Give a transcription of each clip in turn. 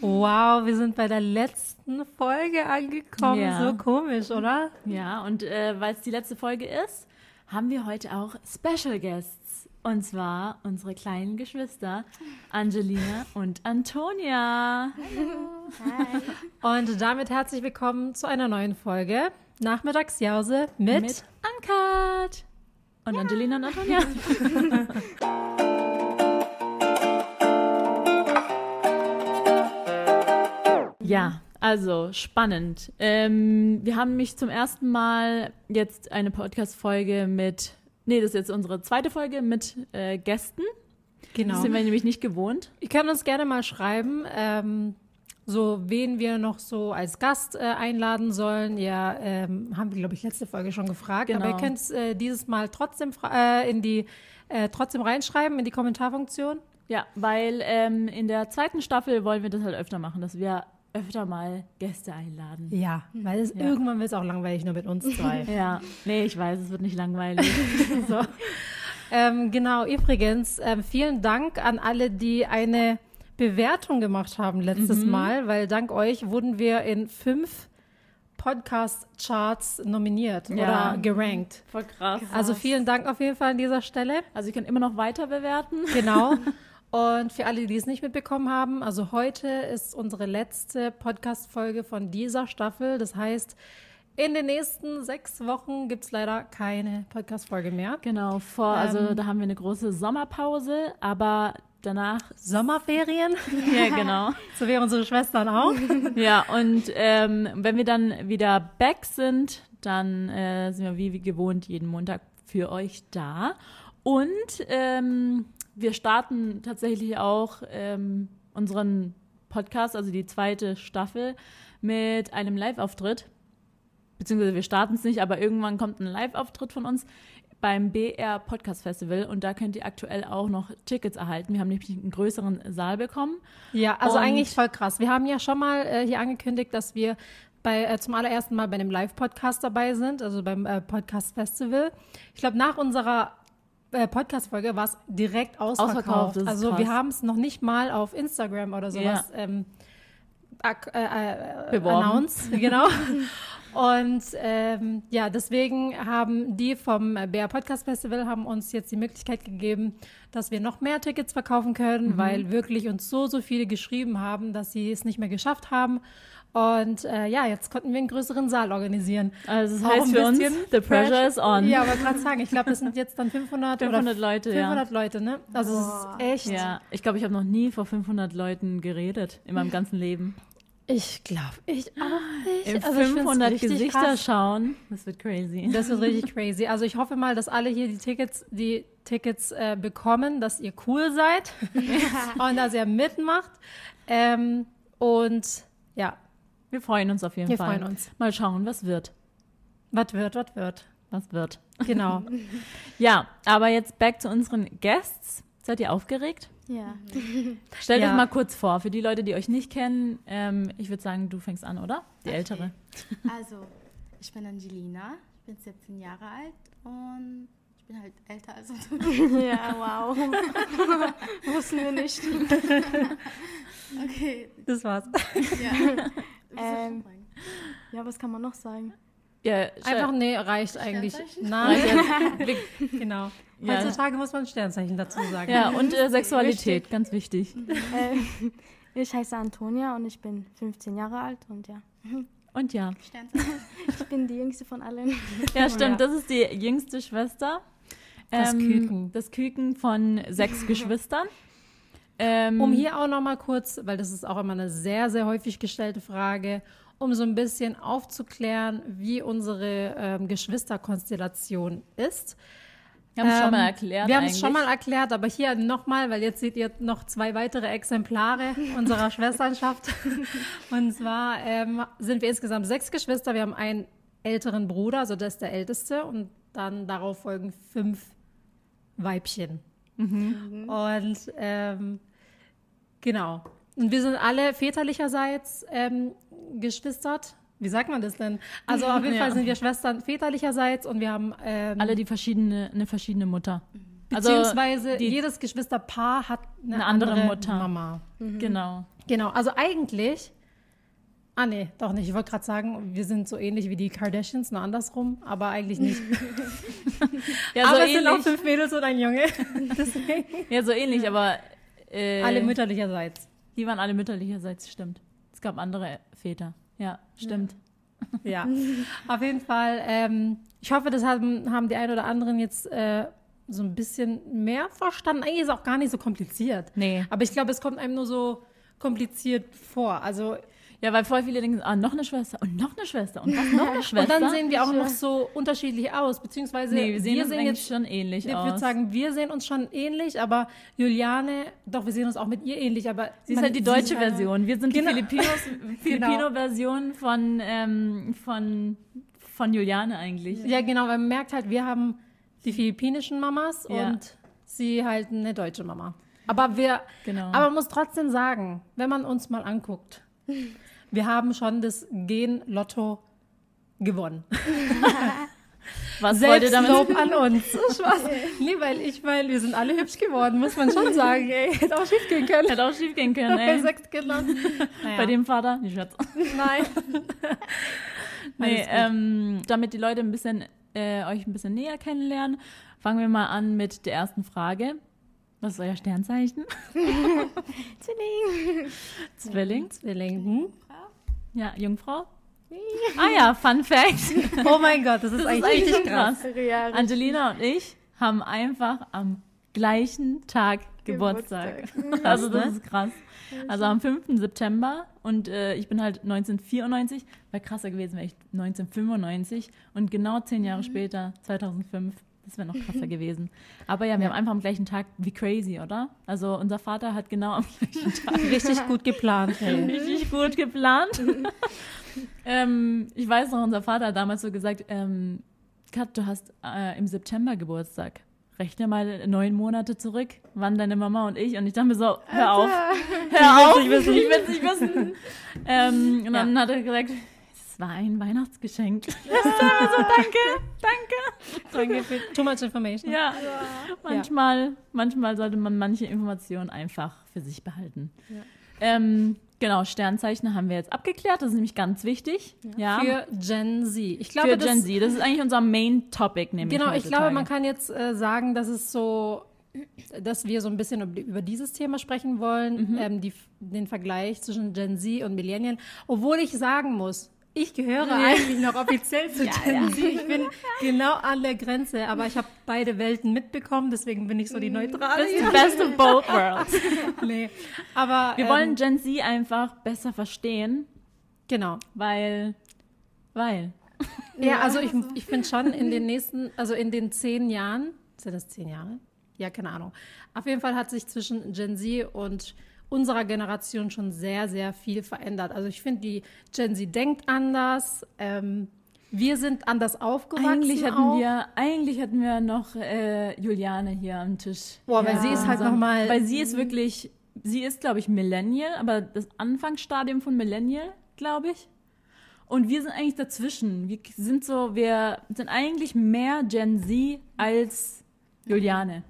Wow, wir sind bei der letzten Folge angekommen. Ja. So komisch, oder? Ja, und äh, weil es die letzte Folge ist, haben wir heute auch Special Guests. Und zwar unsere kleinen Geschwister Angelina und Antonia. Und damit herzlich willkommen zu einer neuen Folge Nachmittagsjause mit, Mit Uncut. Und Angelina und Antonia. ja, also spannend. Ähm, wir haben mich zum ersten Mal jetzt eine Podcast-Folge mit, nee, das ist jetzt unsere zweite Folge mit äh, Gästen. Genau. Das sind wir nämlich nicht gewohnt. Ihr könnt uns gerne mal schreiben, ähm, so wen wir noch so als Gast äh, einladen sollen. Ja, ähm, haben wir, glaube ich, letzte Folge schon gefragt. Genau. Aber ihr könnt es äh, dieses Mal trotzdem äh, in die äh, trotzdem reinschreiben in die Kommentarfunktion. Ja, weil ähm, in der zweiten Staffel wollen wir das halt öfter machen, dass wir öfter mal Gäste einladen. Ja, weil es Ja. irgendwann wird es auch langweilig nur mit uns zwei. Ja, nee, ich weiß, es wird nicht langweilig. so. ähm, genau, übrigens, ähm, vielen Dank an alle, die eine Bewertung gemacht haben letztes Mhm. Mal, weil dank euch wurden wir in fünf Podcast-Charts nominiert Ja. oder gerankt. Voll krass. Also vielen Dank auf jeden Fall an dieser Stelle. Also ich kann immer noch weiter bewerten. Genau. Und für alle, die es nicht mitbekommen haben, also heute ist unsere letzte Podcast-Folge von dieser Staffel. Das heißt, in den nächsten sechs Wochen gibt es leider keine Podcast-Folge mehr. Genau, vor, also Ähm. da haben wir eine große Sommerpause, aber danach, Sommerferien, ja genau. so wie unsere Schwestern auch. ja, und ähm, wenn wir dann wieder back sind, dann äh, sind wir wie, wie gewohnt jeden Montag für euch da. Und ähm, wir starten tatsächlich auch ähm, unseren Podcast, also die zweite Staffel, mit einem Live-Auftritt. Beziehungsweise wir starten es nicht, aber irgendwann kommt ein Live-Auftritt von uns beim BR Podcast Festival und da könnt ihr aktuell auch noch Tickets erhalten. Wir haben nämlich einen größeren Saal bekommen. Ja, also Und- eigentlich voll krass. Wir haben ja schon mal äh, hier angekündigt, dass wir bei, äh, zum allerersten Mal bei einem Live-Podcast dabei sind, also beim äh, Podcast-Festival. Ich glaube, nach unserer äh, Podcast-Folge war es direkt ausverkauft. Ausverkauft, also krass. wir haben es noch nicht mal auf Instagram oder sowas ähm, ak- äh, äh, announced, genau. Und ähm, ja, deswegen haben die vom BR Podcast Festival haben uns jetzt die Möglichkeit gegeben, dass wir noch mehr Tickets verkaufen können, weil wirklich uns so, so viele geschrieben haben, dass sie es nicht mehr geschafft haben. Und äh, ja, jetzt konnten wir einen größeren Saal organisieren. Also das heißt für uns, the pressure is on. Ja, aber gerade sagen, ich glaube, das sind jetzt dann 500, 500 oder Leute, 500 Leute, ne? Also es ist echt. Ja, ich glaube, ich habe noch nie vor 500 Leuten geredet in meinem ganzen Leben. Ich glaube, ich auch nicht. In Also ich find's 500 richtig Gesichter krass. schauen, das wird crazy. Das wird richtig crazy. Also ich hoffe mal, dass alle hier die Tickets, die Tickets äh, bekommen, dass ihr cool seid und dass ihr mitmacht. Ähm, und ja, Wir freuen uns auf jeden Wir Fall. freuen uns. Mal schauen, was wird. was wird, was wird. Was wird. Genau. Ja, aber jetzt back zu unseren Guests. Seid ihr aufgeregt? Ja. Stellt Ja. euch mal kurz vor, für die Leute, die euch nicht kennen. Ähm, ich würde sagen, du fängst an, oder? Die ältere. Also, ich bin Angelina, ich bin 17 Jahre alt und ich bin halt älter als du. Ja, wow. Wussten wir nicht. Okay, Das war's. ja. Ähm, Ja, was kann man noch sagen? Ja, Einfach, nee, reicht eigentlich. Nein, genau. Ja. Heutzutage muss man Sternzeichen dazu sagen. ja, und äh, Sexualität, ganz wichtig. Ähm, ich heiße Antonia und ich bin 15 Jahre alt und ja, Und ja. Sternzeichen. ich bin die jüngste von allen. Ja, stimmt, das ist die jüngste Schwester. Das Küken. Das Küken von sechs Geschwistern. Ähm, Um hier auch nochmal kurz, weil das ist auch immer eine sehr, sehr häufig gestellte Frage, um so ein bisschen aufzuklären, wie unsere ähm, Geschwisterkonstellation ist. wir haben es schon Ähm, mal erklärt. Wir haben es schon mal erklärt, aber hier nochmal, weil jetzt seht ihr noch zwei weitere Exemplare unserer Schwesternschaft. Und zwar ähm, sind wir insgesamt sechs Geschwister. Wir haben einen älteren Bruder, also das ist der älteste, und dann darauf folgen fünf Weibchen. Und ähm, genau. Und wir sind alle väterlicherseits ähm, geschwistert. Wie sagt man das denn? Also auf jeden Ja. Fall sind wir Schwestern väterlicherseits und wir haben ähm, Alle die verschiedene, eine verschiedene Mutter. Also Beziehungsweise die- jedes Geschwisterpaar hat eine, Eine andere andere, Mutter. Mama. Genau. Genau, also eigentlich. Ah, nee, doch nicht. Ich wollte gerade sagen, wir sind so ähnlich wie die Kardashians, nur andersrum, aber eigentlich nicht. Ja, so aber es sind auch ähnlich. fünf Mädels und ein Junge. Ja, so ähnlich, aber äh, Alle mütterlicherseits. die waren alle mütterlicherseits, stimmt. Es gab andere Väter. Ja, stimmt. Ja, auf jeden Fall. Ähm, ich hoffe, das haben, haben die ein oder anderen jetzt äh, so ein bisschen mehr verstanden. Eigentlich ist es auch gar nicht so kompliziert. Nee. Aber ich glaube, es kommt einem nur so kompliziert vor. Also Ja, weil voll viele denken, ah, noch eine Schwester und noch eine Schwester und was, noch eine Schwester. und dann sehen wir auch noch so unterschiedlich aus, beziehungsweise nee, wir sehen uns eigentlich jetzt schon ähnlich Ich aus. würde sagen, wir sehen uns schon ähnlich, aber Juliane, doch, wir sehen uns auch mit ihr ähnlich, aber Sie ist halt die deutsche Version. Wir sind Genau. die Filipinos, Filipino-Version von, ähm, von, von Juliane eigentlich. Ja, genau, weil man merkt halt, wir haben die philippinischen Mamas Ja. und sie halt eine deutsche Mama. Aber wir, Genau. aber man muss trotzdem sagen, wenn man uns mal anguckt, wir haben schon das Gen-Lotto gewonnen. Was Selbstlob an uns. Spaß. Nee, weil ich, weil wir sind alle hübsch geworden, muss man schon sagen. Ey, hätte auch schief gehen können. Hätte auch schief gehen können, Bei ey. sechs Kindern. Naja. Bei dem Vater? Nicht Schatz. Nein. Nee, ähm, damit die Leute ein bisschen, äh, euch ein bisschen näher kennenlernen, fangen wir mal an mit der ersten Frage. Was ist euer Sternzeichen? Zwilling. Zwilling. Zwilling. Hm? Ja, Jungfrau. Ah ja, Fun Fact. Oh mein Gott, das ist Das ist eigentlich eigentlich richtig krass. krass. Ja, Angelina und ich haben einfach am gleichen Tag Geburtstag. Geburtstag. Also das ist krass. Also am 5. September und äh, ich bin halt 1994, wäre krasser gewesen, wäre ich 1995 und genau zehn Jahre später, 2005, das wäre noch krasser gewesen. Aber ja, wir haben einfach am gleichen Tag, wie crazy, oder? Also unser Vater hat genau am gleichen Tag Richtig gut geplant. Hey. richtig gut geplant. ähm, ich weiß noch, unser Vater hat damals so gesagt, ähm, Kat, du hast äh, im September Geburtstag. Rechne mal neun Monate zurück, wann deine Mama und ich. Und ich dachte mir so, hör auf, hör auf, ich will es nicht wissen. ähm, und dann hat er gesagt, es war ein Weihnachtsgeschenk. Das war so, danke, danke. Danke für too much information. Ja, manchmal, manchmal sollte man manche Informationen einfach für sich behalten. Ähm, genau, Sternzeichen haben wir jetzt abgeklärt, das ist nämlich ganz wichtig. Ja, Für Gen Z. Ich glaube, für das, Gen Z. Das ist eigentlich unser Main Topic, nämlich. Genau, ich glaube, man kann jetzt äh, sagen, dass es so, dass wir so ein bisschen über, über dieses Thema sprechen wollen, Mhm. ähm, die, den Vergleich zwischen Gen Z und Millennial. Obwohl ich sagen muss, ich gehöre eigentlich noch offiziell zu Gen Z. Ich bin genau an der Grenze, aber ich habe beide Welten mitbekommen, deswegen bin ich so die Neutrale. Das ist the best of both worlds. nee. Aber Wir ähm, wollen Gen Z einfach besser verstehen, genau. weil, weil. Ja, also ich, ich finde schon in den nächsten, also in den zehn Jahren, sind das zehn Jahre? Ja, keine Ahnung. Auf jeden Fall hat sich zwischen Gen Z und unserer Generation schon sehr, sehr viel verändert. Also ich finde, die Gen Z denkt anders. Ähm, wir sind anders aufgewachsen. Eigentlich hatten auch. wir, eigentlich hatten wir noch äh, Juliane hier am Tisch. Boah, weil sie ist halt Unser- noch mal- Weil sie ist wirklich, sie ist, glaube ich, Millennial, aber das Anfangsstadium von Millennial, glaube ich. Und wir sind eigentlich dazwischen. Wir sind so, wir sind eigentlich mehr Gen Z als Juliane.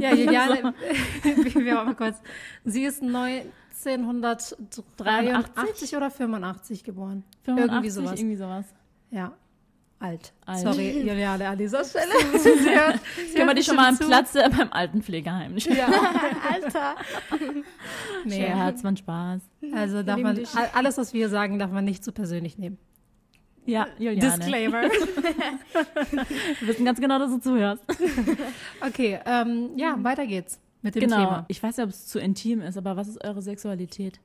Ja, Juliane, wir waren mal kurz. Sie ist 1983 oder 85 geboren. 85, Irgendwie sowas. Irgendwie sowas. Ja. Alt. Alt. Sorry, Juliane, an dieser Stelle. sie hört, sie Können wir dich schon mal am Platz äh, beim Altenpflegeheim. zu. Ja. Alter. Nee, Scherz, man Spaß. also darf man, alles, was wir sagen, darf man nicht zu persönlich nehmen. Ja, Juliane. Disclaimer. Wir wissen ganz genau, dass du zuhörst. Okay, ähm, ja, weiter geht's mit dem Genau. Thema. Ich weiß ja, ob es zu intim ist, aber was ist eure Sexualität?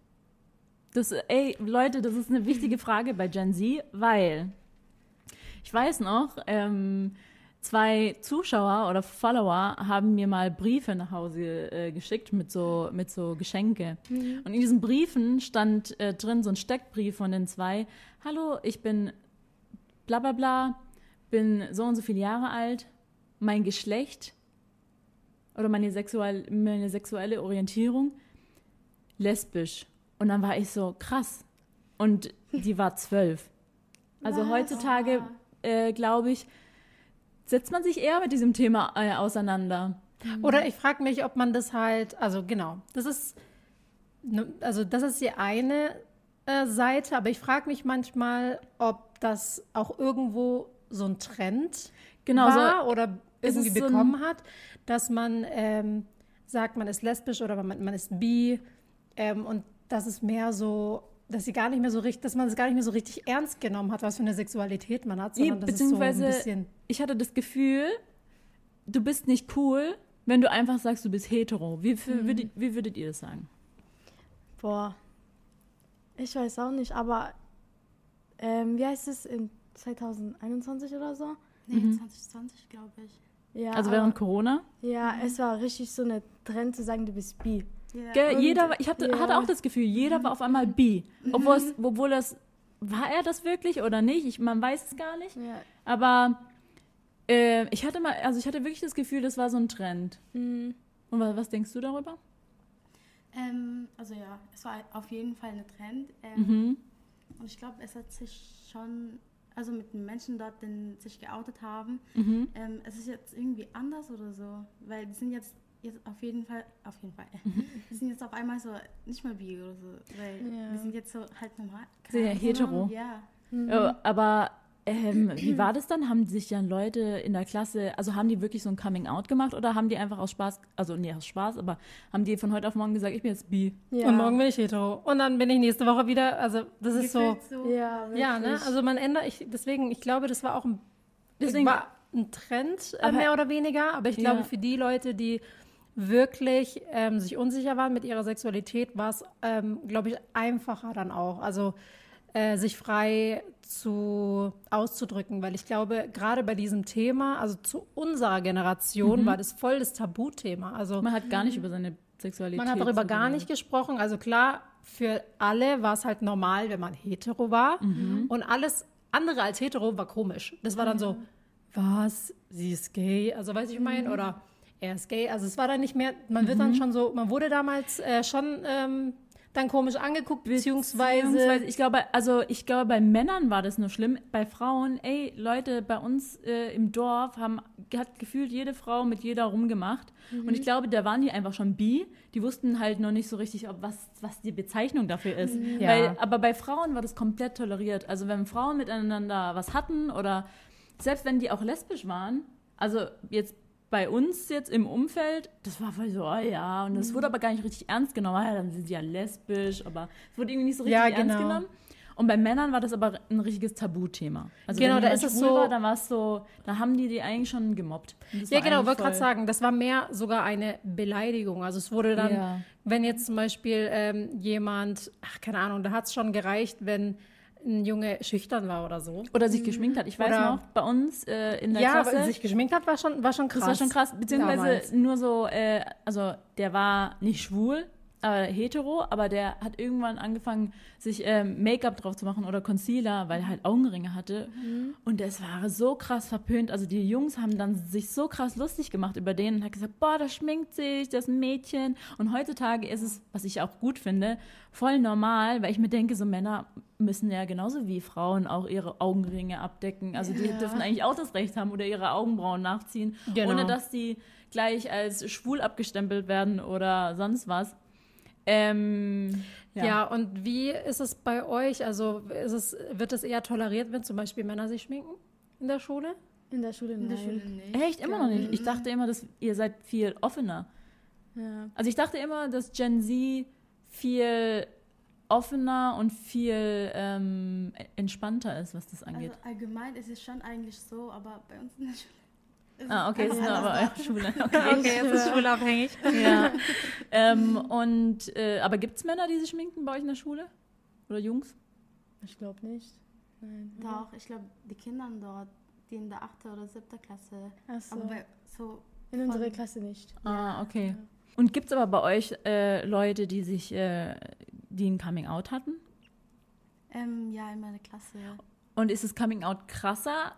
Das, ey, Leute, das ist eine wichtige Frage bei Gen Z, weil ich weiß noch, ähm, zwei Zuschauer oder Follower haben mir mal Briefe nach Hause äh, geschickt mit so, mit so Geschenke. Und in diesen Briefen stand äh, drin so ein Steckbrief von den zwei. Hallo, ich bin bla bla bla, bin so und so viele Jahre alt, mein Geschlecht oder meine, sexual, meine sexuelle Orientierung lesbisch. Und dann war ich so, krass. Und die war zwölf. Also heutzutage, äh, glaube ich, setzt man sich eher mit diesem Thema äh, auseinander. Oder ich frage mich, ob man das halt, also genau, das ist, ne- also das ist die eine Seite, aber ich frage mich manchmal, ob das auch irgendwo so ein Trend Genau, so war oder ist irgendwie es so bekommen hat, dass man ähm, sagt, man ist lesbisch oder man, man ist bi ähm, und das ist mehr so, dass sie gar nicht mehr so richtig, dass man es gar nicht mehr so richtig ernst genommen hat, was für eine Sexualität man hat, Nee, sondern das ist so ein bisschen ich hatte das Gefühl, du bist nicht cool, wenn du einfach sagst, du bist hetero. Wie, für, Mhm. würdet, wie würdet ihr das sagen? Boah. Ich weiß auch nicht, aber ähm, wie heißt es in 2021 oder so? Nee, Mhm. 2020, glaube ich. Ja, Also aber, während Corona? ja, es war richtig so eine Trend zu sagen, du bist bi. Ja. Gell, jeder, ich hatte, ja. hatte auch das Gefühl, jeder war auf einmal bi. Obwohl, es, obwohl das, war er das wirklich oder nicht? Ich, man weiß es gar nicht. Ja. Aber äh, ich hatte mal, also ich hatte wirklich das Gefühl, das war so ein Trend. Mhm. Und was, was denkst du darüber? Ähm, also ja, es war auf jeden Fall ein Trend. Ähm, Mhm. Und ich glaube, es hat sich schon, also mit den Menschen dort, die sich geoutet haben, Mhm. ähm, es ist jetzt irgendwie anders oder so. Weil die sind jetzt, jetzt auf jeden Fall, auf jeden Fall, Mhm. die sind jetzt auf einmal so nicht mehr bi oder so. Weil Ja. wir sind jetzt so halt normal. Sehr hetero. Ja. Äh, aber ähm, wie war das dann? Haben sich dann Leute in der Klasse, also haben die wirklich so ein Coming-out gemacht oder haben die einfach aus Spaß, also nee, aus Spaß, aber haben die von heute auf morgen gesagt, ich bin jetzt bi? Ja. Und morgen bin ich hetero. Und dann bin ich nächste Woche wieder, also das ist so. So. Ja, wirklich. Ja, ne? Also man ändert, ich, deswegen, ich glaube, das war auch ein, Deswegen- war ein Trend, äh, Aber- mehr oder weniger. Aber ich Ja. glaube, für die Leute, die wirklich ähm, sich unsicher waren mit ihrer Sexualität, war es, ähm, glaube ich, einfacher dann auch. Also äh, sich frei zu auszudrücken, weil ich glaube, gerade bei diesem Thema, also zu unserer Generation, war das voll das Tabuthema. Also Man hat gar nicht über seine Sexualität. man hat darüber gar nicht gesprochen. Also klar, für alle war es halt normal, wenn man hetero war. Und alles andere als hetero war komisch. Das war dann so, was? Sie ist gay? Also weiß ich mein, oder er ist gay. Also es war dann nicht mehr, man wird dann schon so, man wurde damals äh, schon ähm, dann komisch angeguckt, beziehungsweise, Beziehungsweise, ich glaube, also ich glaube, bei Männern war das nur schlimm. Bei Frauen, ey, Leute, bei uns äh, im Dorf haben, hat gefühlt jede Frau mit jeder rumgemacht. Und ich glaube, da waren die einfach schon bi. Die wussten halt noch nicht so richtig, ob was, was die Bezeichnung dafür ist. Ja. Weil, aber bei Frauen war das komplett toleriert. Also wenn Frauen miteinander was hatten oder selbst wenn die auch lesbisch waren, also jetzt bei uns jetzt im Umfeld, das war voll so, oh ja, und das wurde aber gar nicht richtig ernst genommen. Ah, ja, dann sind sie ja lesbisch, aber es wurde irgendwie nicht so richtig Ja, ernst genau. genommen. Und bei Männern war das aber ein richtiges Tabuthema. Also Genau, wenn da ist es so- war, dann war es so, da haben die die eigentlich schon gemobbt. Ja, genau, wollte gerade sagen, das war mehr sogar eine Beleidigung. Also es wurde dann, Ja. wenn jetzt zum Beispiel ähm, jemand, ach, keine Ahnung, da hat es schon gereicht, wenn ein Junge schüchtern war oder so. Oder sich geschminkt hat. Ich weiß Oder- noch, bei uns äh, in der ja, Klasse. aber sich geschminkt hat, war schon, war schon krass. Das war schon krass. Beziehungsweise damals. nur so, äh, also der war nicht schwul, aber hetero, aber der hat irgendwann angefangen, sich ähm, Make-up drauf zu machen oder Concealer, weil er halt Augenringe hatte. Und das war so krass verpönt. Also die Jungs haben dann sich so krass lustig gemacht über den und hat gesagt, boah, das schminkt sich, das ist ein Mädchen. Und heutzutage ist es, was ich auch gut finde, voll normal, weil ich mir denke, so Männer müssen ja genauso wie Frauen auch ihre Augenringe abdecken. Also die dürfen eigentlich auch das Recht haben oder ihre Augenbrauen nachziehen, Genau. ohne dass die gleich als schwul abgestempelt werden oder sonst was. Ähm, Ja. und wie ist es bei euch? Also ist es, wird es eher toleriert, wenn zum Beispiel Männer sich schminken in der Schule? In der Schule In der nein. Schule nicht. Echt? Immer noch nicht? Ich dachte immer, dass ihr seid viel offener. Ja. Also ich dachte immer, dass Gen Z viel offener und viel ähm, entspannter ist, was das angeht. Also allgemein ist es schon eigentlich so, aber bei uns in der Schule. ist ah, es okay, das ist einfach aber eure Schule. Okay. jetzt ist schulabhängig. ja. ähm, und, äh, aber gibt es Männer, die sich schminken bei euch in der Schule? Oder Jungs? Ich glaube nicht. Nein. Doch, ich glaube, die Kinder dort, die in der 8. oder 7. Klasse. Ach so. Aber bei, so, In unserer Klasse nicht. Ah, okay. Und gibt es aber bei euch äh, Leute, die sich, äh, die ein Coming-out hatten? ähm, ja, in meiner Klasse. Und ist das Coming-out krasser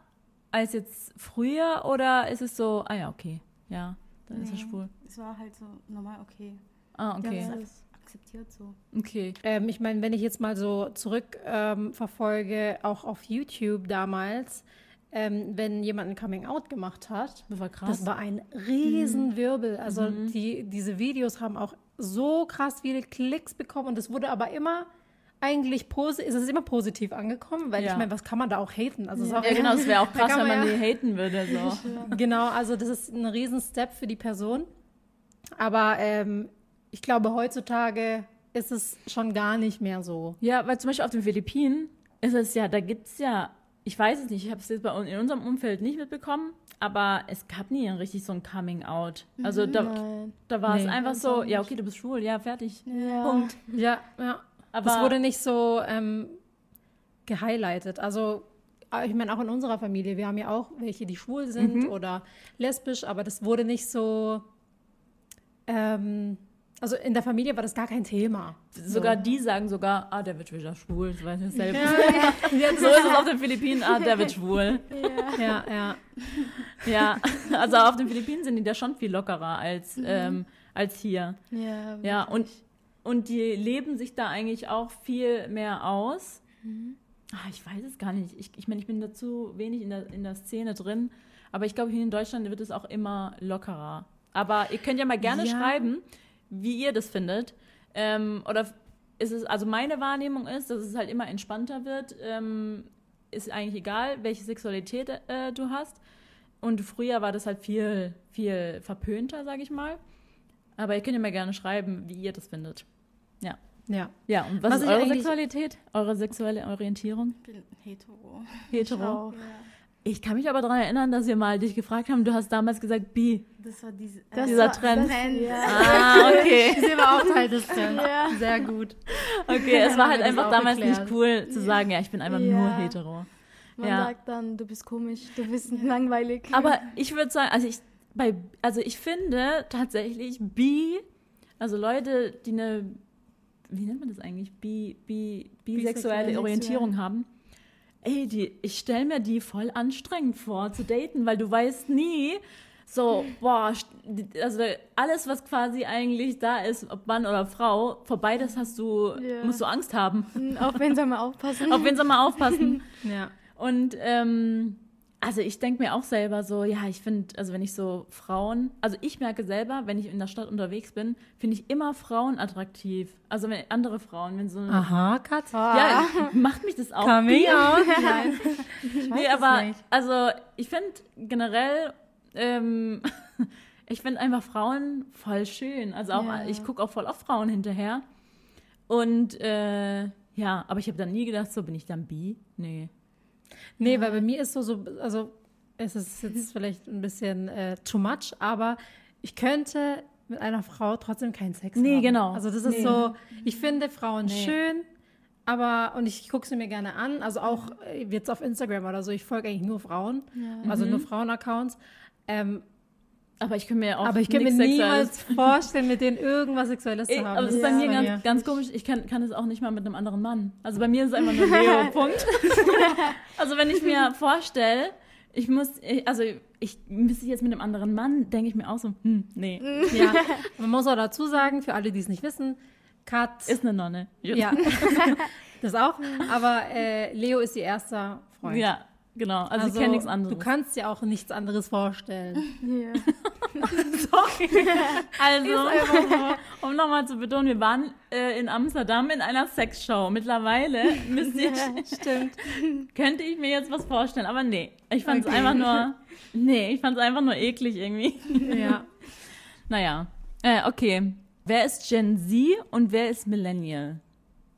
als jetzt früher oder ist es so, ah ja, okay, ja, dann ist er Nee, schwul. Es war halt so normal okay. Ah, okay, Ja. Das- Akzeptiert so. okay. Ähm, ich meine, wenn ich jetzt mal so zurück ähm, verfolge, auch auf YouTube damals, ähm, wenn jemand ein Coming Out gemacht hat, Das war krass. das war ein Riesenwirbel. Also die, diese Videos haben auch so krass viele Klicks bekommen und es wurde aber immer eigentlich posi es ist immer positiv angekommen, weil Ja. ich meine, was kann man da auch haten? Also ist auch ja, genau, es wäre auch krass, kann wenn man man ja- die haten würde. So. Genau, also das ist ein riesen Step für die Person. Aber ähm, ich glaube, heutzutage ist es schon gar nicht mehr so. Ja, weil zum Beispiel auf den Philippinen ist es ja, da gibt es ja, ich weiß es nicht, ich habe es jetzt bei uns in unserem Umfeld nicht mitbekommen, aber es gab nie richtig so ein Coming Out. Also da, Nein. da war es Nee. einfach so, ja, okay, du bist schwul, ja, fertig. Ja. Punkt. Ja, ja. Aber das wurde nicht so ähm, gehighlightet. Also äh, ich meine, auch in unserer Familie, wir haben ja auch welche, die schwul sind Mhm. oder lesbisch, aber das wurde nicht so. Ähm, also in der Familie war das gar kein Thema. sogar die sagen sogar, ah, der wird wieder schwul, das weiß ich selbst. Ja, So ist es auf den Philippinen, ah, der wird schwul. ja, ja. Ja, also auf den Philippinen sind die da schon viel lockerer als, ähm, als hier. Ja, Ja, und, und die leben sich da eigentlich auch viel mehr aus. Ah, ich weiß es gar nicht. Ich, ich meine, ich bin dazu wenig in der, in der Szene drin. Aber ich glaube, hier in Deutschland wird es auch immer lockerer. Aber ihr könnt ja mal gerne Ja. schreiben, wie ihr das findet. Ähm, oder ist es, also meine Wahrnehmung ist, dass es halt immer entspannter wird. Ähm, ist eigentlich egal, welche Sexualität äh, du hast. Und früher war das halt viel, viel verpönter, sag ich mal. Aber ihr könnt ja mal gerne schreiben, wie ihr das findet. Ja. ja. Ja, und was, Was ist ich eure Sexualität? Eure sexuelle Orientierung? Ich bin hetero. Hetero? Auch. Ja. Ich kann mich aber daran erinnern, dass wir mal dich gefragt haben, du hast damals gesagt bi. Das war diese, Das Dieser war- Trend. Trend. Ja. Ah, okay. Sie war auch Teil des Trends. Ja. Sehr gut. Okay, es war halt einfach damals geklärt. nicht cool zu sagen, ja, ich bin einfach Ja. nur hetero. Man Ja. sagt dann, du bist komisch, du bist langweilig. Aber ich würde sagen, also ich, bei, also ich finde tatsächlich bi, also Leute, die eine, wie nennt man das eigentlich, bi, bi, bisexuelle Bisexuell. Orientierung haben, ey, die, ich stelle mir die voll anstrengend vor zu daten, weil du weißt nie, so, boah, also alles, was quasi eigentlich da ist, ob Mann oder Frau, vor beides hast du, Ja. musst du Angst haben. Auf wen soll man aufpassen? Auf wen soll man aufpassen? Ja. Und ähm, also ich denke mir auch selber so, ja, ich finde, also wenn ich so Frauen, also ich merke selber, wenn ich in der Stadt unterwegs bin, finde ich immer Frauen attraktiv. Also wenn andere Frauen, wenn so eine, Aha, Katz. ja, macht mich das auch. Coming out. Nein. Nee, es aber nicht. also ich finde generell, ähm, ich finde einfach Frauen voll schön. Also auch, Ja. ich gucke auch voll auf Frauen hinterher. Und äh, ja, aber ich habe dann nie gedacht, so bin ich dann bi? Nee. Nee, weil bei mir ist so, so also es ist jetzt vielleicht ein bisschen äh, too much, aber ich könnte mit einer Frau trotzdem keinen Sex Nee, haben. genau. Also das ist Nee. so, ich finde Frauen Nee. schön, aber, und ich gucke sie mir gerne an, also auch jetzt auf Instagram oder so, ich folge eigentlich nur Frauen, also Mhm. nur Frauen-Accounts. Ähm, Aber ich kann mir auch aber ich kann mir niemals vorstellen, mit denen irgendwas Sexuelles zu haben. aber das ist Das bei mir bei ganz, mir. ganz komisch. Ich kann, kann es auch nicht mal mit einem anderen Mann. Also bei mir ist es einfach nur Leo, Punkt. also wenn ich mir vorstelle, ich muss, ich, also ich müsste jetzt mit einem anderen Mann, denke ich mir auch so, hm, nee, Ja, man muss auch dazu sagen, für alle, die es nicht wissen, Kat ist eine Nonne. Ja, das auch. Aber äh, Leo ist ihr erster Freund. Ja, genau. Also, ich kenne nichts anderes. Du kannst dir auch nichts anderes vorstellen. Ja. Also, um nochmal zu betonen, wir waren äh, in Amsterdam in einer Sexshow. Mittlerweile müsste ich, Stimmt. könnte ich mir jetzt was vorstellen, aber nee. Ich fand es Okay. einfach nur, nee, ich fand es einfach nur eklig irgendwie. Ja. Naja, äh, okay. Wer ist Gen Z und wer ist Millennial?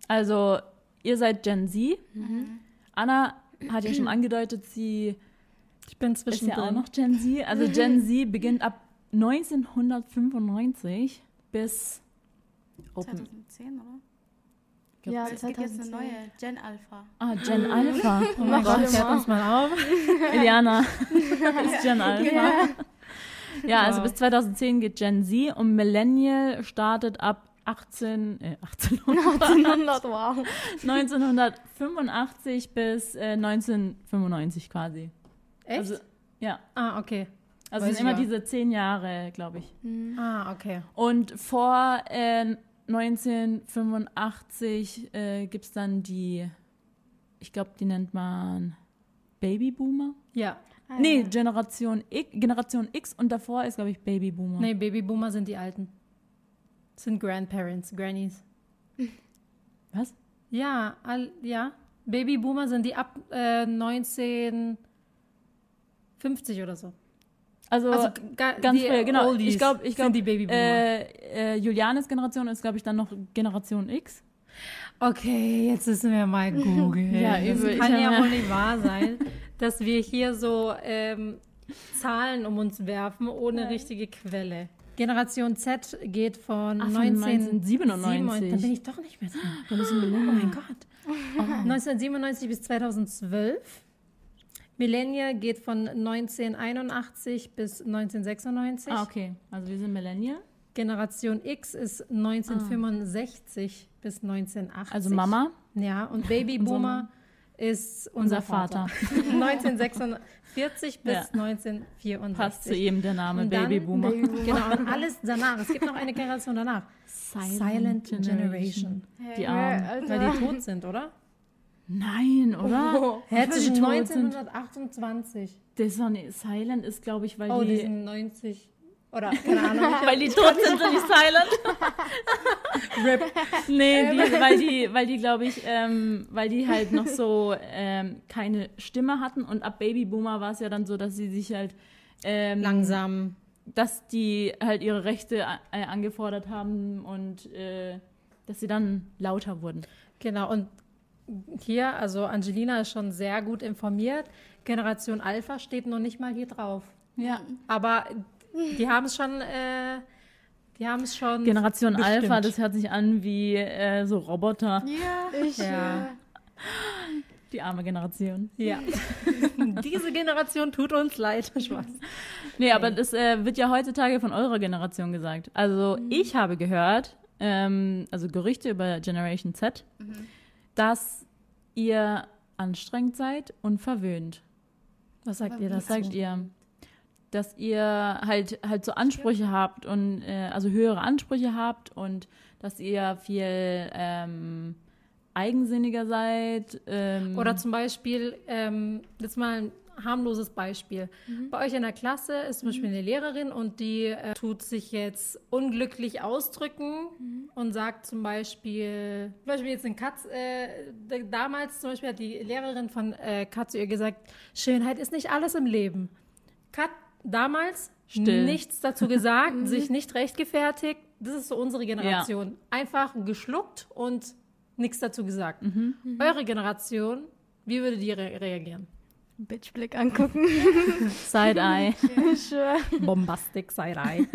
Also, ihr seid Gen Z. Anna hat ja schon angedeutet, sie Ich bin ist ja auch noch Gen Z. Also Gen Z beginnt ab 1995 bis Open. 2010, oder? Ja, Es gibt jetzt eine 2010. neue, Gen Alpha. Ah, Gen Alpha. Oh mein Gott, klärt uns mal auf. Iliana ist Gen Alpha. Ja. Ja, also Wow. bis 2010 geht Gen Z und Millennial startet ab 18, äh, 1800, 1800, wow. 1985 bis äh, 1995 quasi. Echt? Also, ja, ah, okay. also Weiß sind immer ja. diese zehn Jahre, glaube ich. Ah, okay. Und vor äh, 1985 äh, gibt es dann die, ich glaube, die nennt man Babyboomer? Ja. Ah, Nee, ja. Generation X, Generation X und davor ist, glaube ich, Babyboomer. Nee, Babyboomer sind die Alten. Sind Grandparents, Grannies. Was? Ja, all, ja. Babyboomer sind die ab äh, 1950 oder so. Also, Also ga, ganz früher, genau. Oldies ich glaube, ich sind glaub, die Babyboomer. äh, äh, Julianes Generation ist, glaube ich, dann noch Generation X. Okay, jetzt müssen wir mal googeln. Ja, das übel. kann ja wohl nicht wahr sein, dass wir hier so ähm, Zahlen um uns werfen ohne richtige Quelle. Generation Z geht von, Ah, von 1997. 1997. Dann bin ich doch nicht mehr dran. Müssen Oh mein Gott. 1997 bis 2012. Millennial geht von 1981 bis 1996. Ah, okay. Also wir sind Millennial. Generation X ist 1965 bis 1980. Also Mama, Ja, und Babyboomer ist unser, unser Vater. 1946 bis Ja. 1964. Passt zu ihm der Name Babyboomer. Babyboomer. Genau, und alles danach. Es gibt noch eine Generation danach. Silent, Generation. Die Hä, Armen. Alter. Weil die tot sind, oder? Nein, oder? Oh. Die sind. 1928. Das ist doch nicht, Silent ist, glaube ich, weil Oh, die die, sind 90. Oder, keine Ahnung. weil die tot sind, sind die Silent. Rip. Nee, die, weil die, weil die, glaube ich, ähm, weil die halt noch so ähm, keine Stimme hatten und ab Babyboomer war es ja dann so, dass sie sich halt ähm, Langsam. dass die halt ihre Rechte äh, angefordert haben und äh, dass sie dann lauter wurden. Genau, und hier, also Angelina ist schon sehr gut informiert. Generation Alpha steht noch nicht mal hier drauf. Ja. Aber die haben es schon, äh, die haben es schon. Generation bestimmt. Alpha, das hört sich an wie äh, so Roboter. Ja. Ich, Ja. Die arme Generation. Ja. Diese Generation tut uns leid. Spaß. Nee, aber das äh, wird ja heutzutage von eurer Generation gesagt. Also ich habe gehört, ähm, also Gerüchte über Generation Z, dass ihr anstrengend seid und verwöhnt. Was sagt ihr Was dazu? sagt ihr? Dass ihr halt halt so Ansprüche habt und äh, also höhere Ansprüche habt und dass ihr viel ähm, eigensinniger seid. Ähm, Oder zum Beispiel, ähm, jetzt mal ein harmloses Beispiel. Bei euch in der Klasse ist zum Beispiel eine Lehrerin und die äh, tut sich jetzt unglücklich ausdrücken und sagt zum Beispiel, zum Beispiel jetzt in Katz, äh, damals zum Beispiel hat die Lehrerin von äh, Kat zu ihr gesagt, Schönheit ist nicht alles im Leben. Kat damals Still. nichts dazu gesagt, sich nicht rechtgefertigt. Das ist so unsere Generation. Einfach geschluckt und nichts dazu gesagt. Eure Generation, wie würdet ihr re reagieren? Bitchblick angucken. Side-Eye. Ich schwör. Bombastic Side-Eye.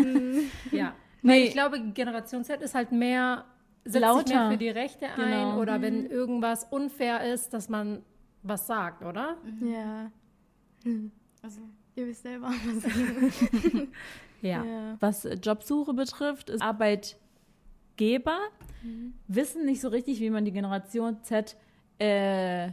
ja. Weil ich glaube, Generation Z ist halt mehr, setzt sich Lauter. mehr für die Rechte ein Genau. oder wenn irgendwas unfair ist, dass man was sagt, oder? Ja. Also, Ihr wisst selber, was Ja. Ja. Was äh, Jobsuche betrifft, ist Arbeitgeber wissen nicht so richtig, wie man die Generation Z äh,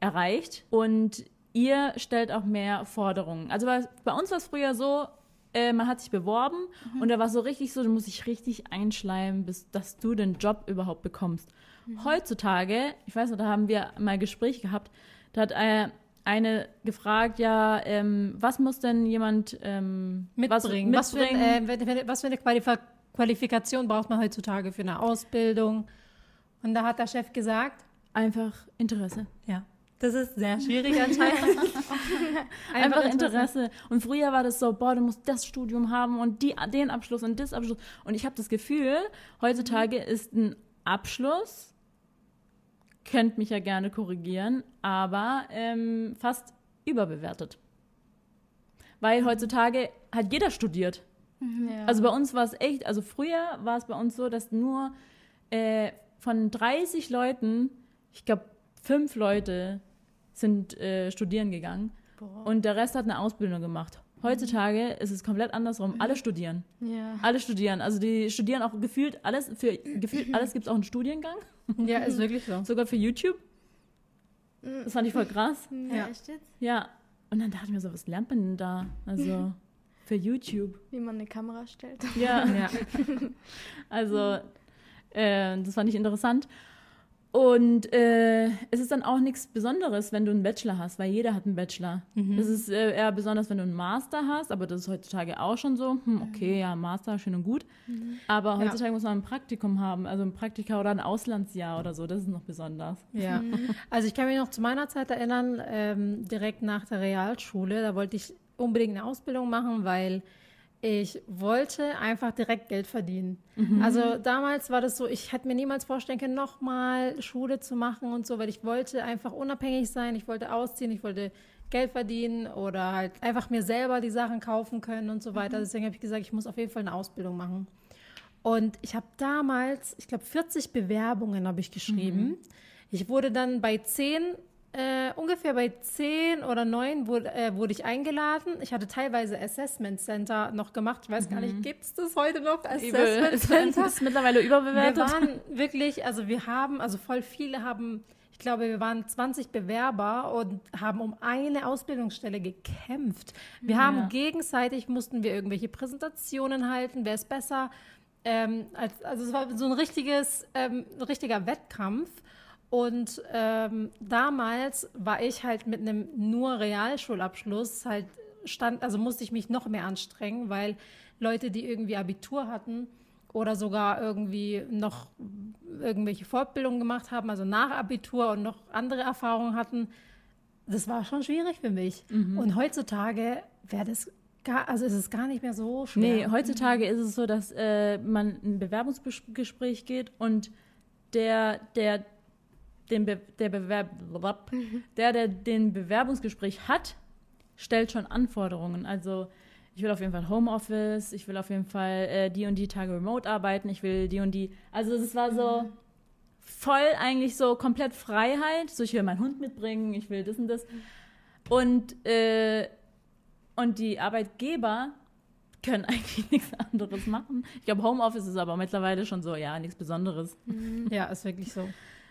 erreicht. Und ihr stellt auch mehr Forderungen. Also bei, uns war es früher so, äh, man hat sich beworben und da war es so richtig so, du musst dich richtig einschleimen, bis dass du den Job überhaupt bekommst. Heutzutage, ich weiß noch, da haben wir mal Gespräch gehabt, da hat äh, eine gefragt, ja, ähm, was muss denn jemand ähm, Mitbringen. Was, mitbringen? für, ein, äh, was für eine Qualif Qualifikation braucht man heutzutage für eine Ausbildung? Und da hat der Chef gesagt, Einfach Interesse. ja, das ist sehr schwierig anscheinend. Einfach Interesse. Und früher war das so, boah, du musst das Studium haben und die, den Abschluss und das Abschluss. Und ich habe das Gefühl, heutzutage ist ein Abschluss, könnt mich ja gerne korrigieren, aber ähm, fast überbewertet. Weil heutzutage hat jeder studiert. Ja. Also bei uns war es echt, also früher war es bei uns so, dass nur äh, von 30 Leuten, ich glaube, fünf Leute sind äh, studieren gegangen Boah. und der Rest hat eine Ausbildung gemacht. Heutzutage ist es komplett andersrum. Alle studieren. ja. Alle studieren. Also die studieren auch gefühlt alles, für gefühlt alles gibt es auch einen Studiengang. Ja, ist wirklich so. Sogar für YouTube. Das fand ich voll krass. Ja. ja. echt jetzt? Ja. Und dann dachte ich mir so, was lernt man denn da? Also für YouTube. Wie man eine Kamera stellt. Ja. Ja. Also, äh, das fand ich interessant. Und äh, es ist dann auch nichts Besonderes, wenn du einen Bachelor hast, weil jeder hat einen Bachelor. Es ist äh, eher besonders, wenn du einen Master hast, aber das ist heutzutage auch schon so. Hm, okay, ja, Master, schön und gut. Aber Ja. heutzutage muss man ein Praktikum haben, also ein Praktika oder ein Auslandsjahr oder so, das ist noch besonders. Ja, also ich kann mich noch zu meiner Zeit erinnern, ähm, direkt nach der Realschule, da wollte ich unbedingt eine Ausbildung machen, weil ich wollte einfach direkt Geld verdienen. Also damals war das so, ich hätte mir niemals vorstellen können, nochmal Schule zu machen und so, weil ich wollte einfach unabhängig sein, ich wollte ausziehen, ich wollte Geld verdienen oder halt einfach mir selber die Sachen kaufen können und so weiter. Deswegen habe ich gesagt, ich muss auf jeden Fall eine Ausbildung machen. Und ich habe damals, ich glaube, 40 Bewerbungen habe ich geschrieben. Ich wurde dann bei 10, äh, ungefähr bei 10 oder 9 wurde, äh, wurde ich eingeladen. Ich hatte teilweise Assessment Center noch gemacht. Ich weiß gar nicht, gibt es das heute noch? Assessment Ist, Center? ist mittlerweile Wir überbewertet. waren wirklich, also wir haben, also voll viele haben, ich glaube, wir waren 20 Bewerber und haben um eine Ausbildungsstelle gekämpft. Wir haben Ja. gegenseitig, mussten wir irgendwelche Präsentationen halten, wer ist besser. Ähm, als, also es war so ein richtiges, ähm, ein richtiger Wettkampf. Und ähm, damals war ich halt mit einem nur Realschulabschluss halt stand, also musste ich mich noch mehr anstrengen, weil Leute, die irgendwie Abitur hatten oder sogar irgendwie noch irgendwelche Fortbildungen gemacht haben, also nach Abitur und noch andere Erfahrungen hatten, das war schon schwierig für mich. Und heutzutage wäre das gar, also ist es gar nicht mehr so Nee, schwer. heutzutage ist es so, dass äh, man in ein Bewerbungsgespräch geht und der, der, den Be der, Bewerb der, der den Bewerbungsgespräch hat, stellt schon Anforderungen. Also ich will auf jeden Fall Homeoffice, ich will auf jeden Fall äh, die und die Tage remote arbeiten, ich will die und die. Also es war so voll eigentlich so komplett Freiheit. So, ich will meinen Hund mitbringen, ich will das und das. Und, äh, und die Arbeitgeber können eigentlich nichts anderes machen. Ich glaube, Homeoffice ist aber mittlerweile schon so, ja, nichts Besonderes. Ja, ist wirklich so.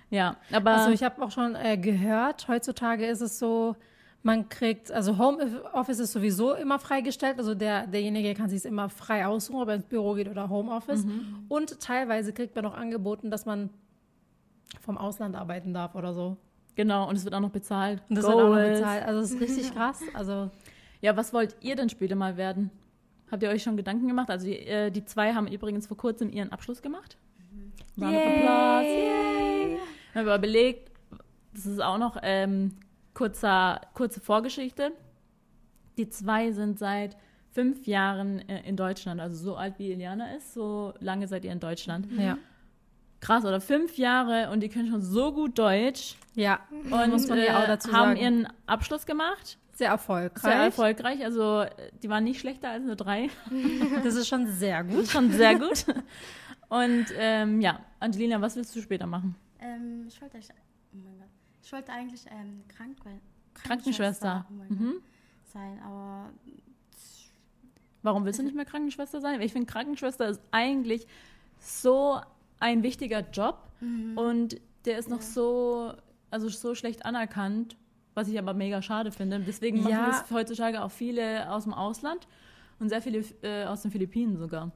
Ja, aber Also ich habe auch schon äh, gehört, heutzutage ist es so, man kriegt, also Homeoffice ist sowieso immer freigestellt, also der, derjenige kann sich es immer frei aussuchen, ob er ins Büro geht oder Homeoffice. Und teilweise kriegt man auch angeboten, dass man vom Ausland arbeiten darf oder so. genau, und es wird auch noch bezahlt. Und das wird auch noch Goals. bezahlt. Also das ist richtig krass. Also Ja, was wollt ihr denn später mal werden? Habt ihr euch schon Gedanken gemacht? Also die, äh, die zwei haben übrigens vor kurzem ihren Abschluss gemacht. Round of applause. Yay. Haben wir überlegt, das ist auch noch ähm, kurzer, kurze Vorgeschichte. Die zwei sind seit fünf Jahren äh, in Deutschland, also so alt wie Eliana ist, so lange seid ihr in Deutschland. ja. Krass, oder fünf Jahre und die können schon so gut Deutsch Ja, und muss man äh, ja auch dazu haben sagen. ihren Abschluss gemacht. sehr erfolgreich. Sehr erfolgreich, also die waren nicht schlechter als eine drei. Das ist schon sehr gut. Schon sehr gut. Und ähm, ja, Angelina, was willst du später machen? Ähm, ich wollte eigentlich, oh mein Gott, ich wollte eigentlich ähm, Krank Krankenschwester. oh mein Mhm. Sein, aber Warum willst du nicht mehr Krankenschwester sein? Ich finde, Krankenschwester ist eigentlich so ein wichtiger Job und der ist noch so, also so schlecht anerkannt, was ich aber mega schade finde. Deswegen machen Ja. das heutzutage auch viele aus dem Ausland und sehr viele äh, aus den Philippinen sogar.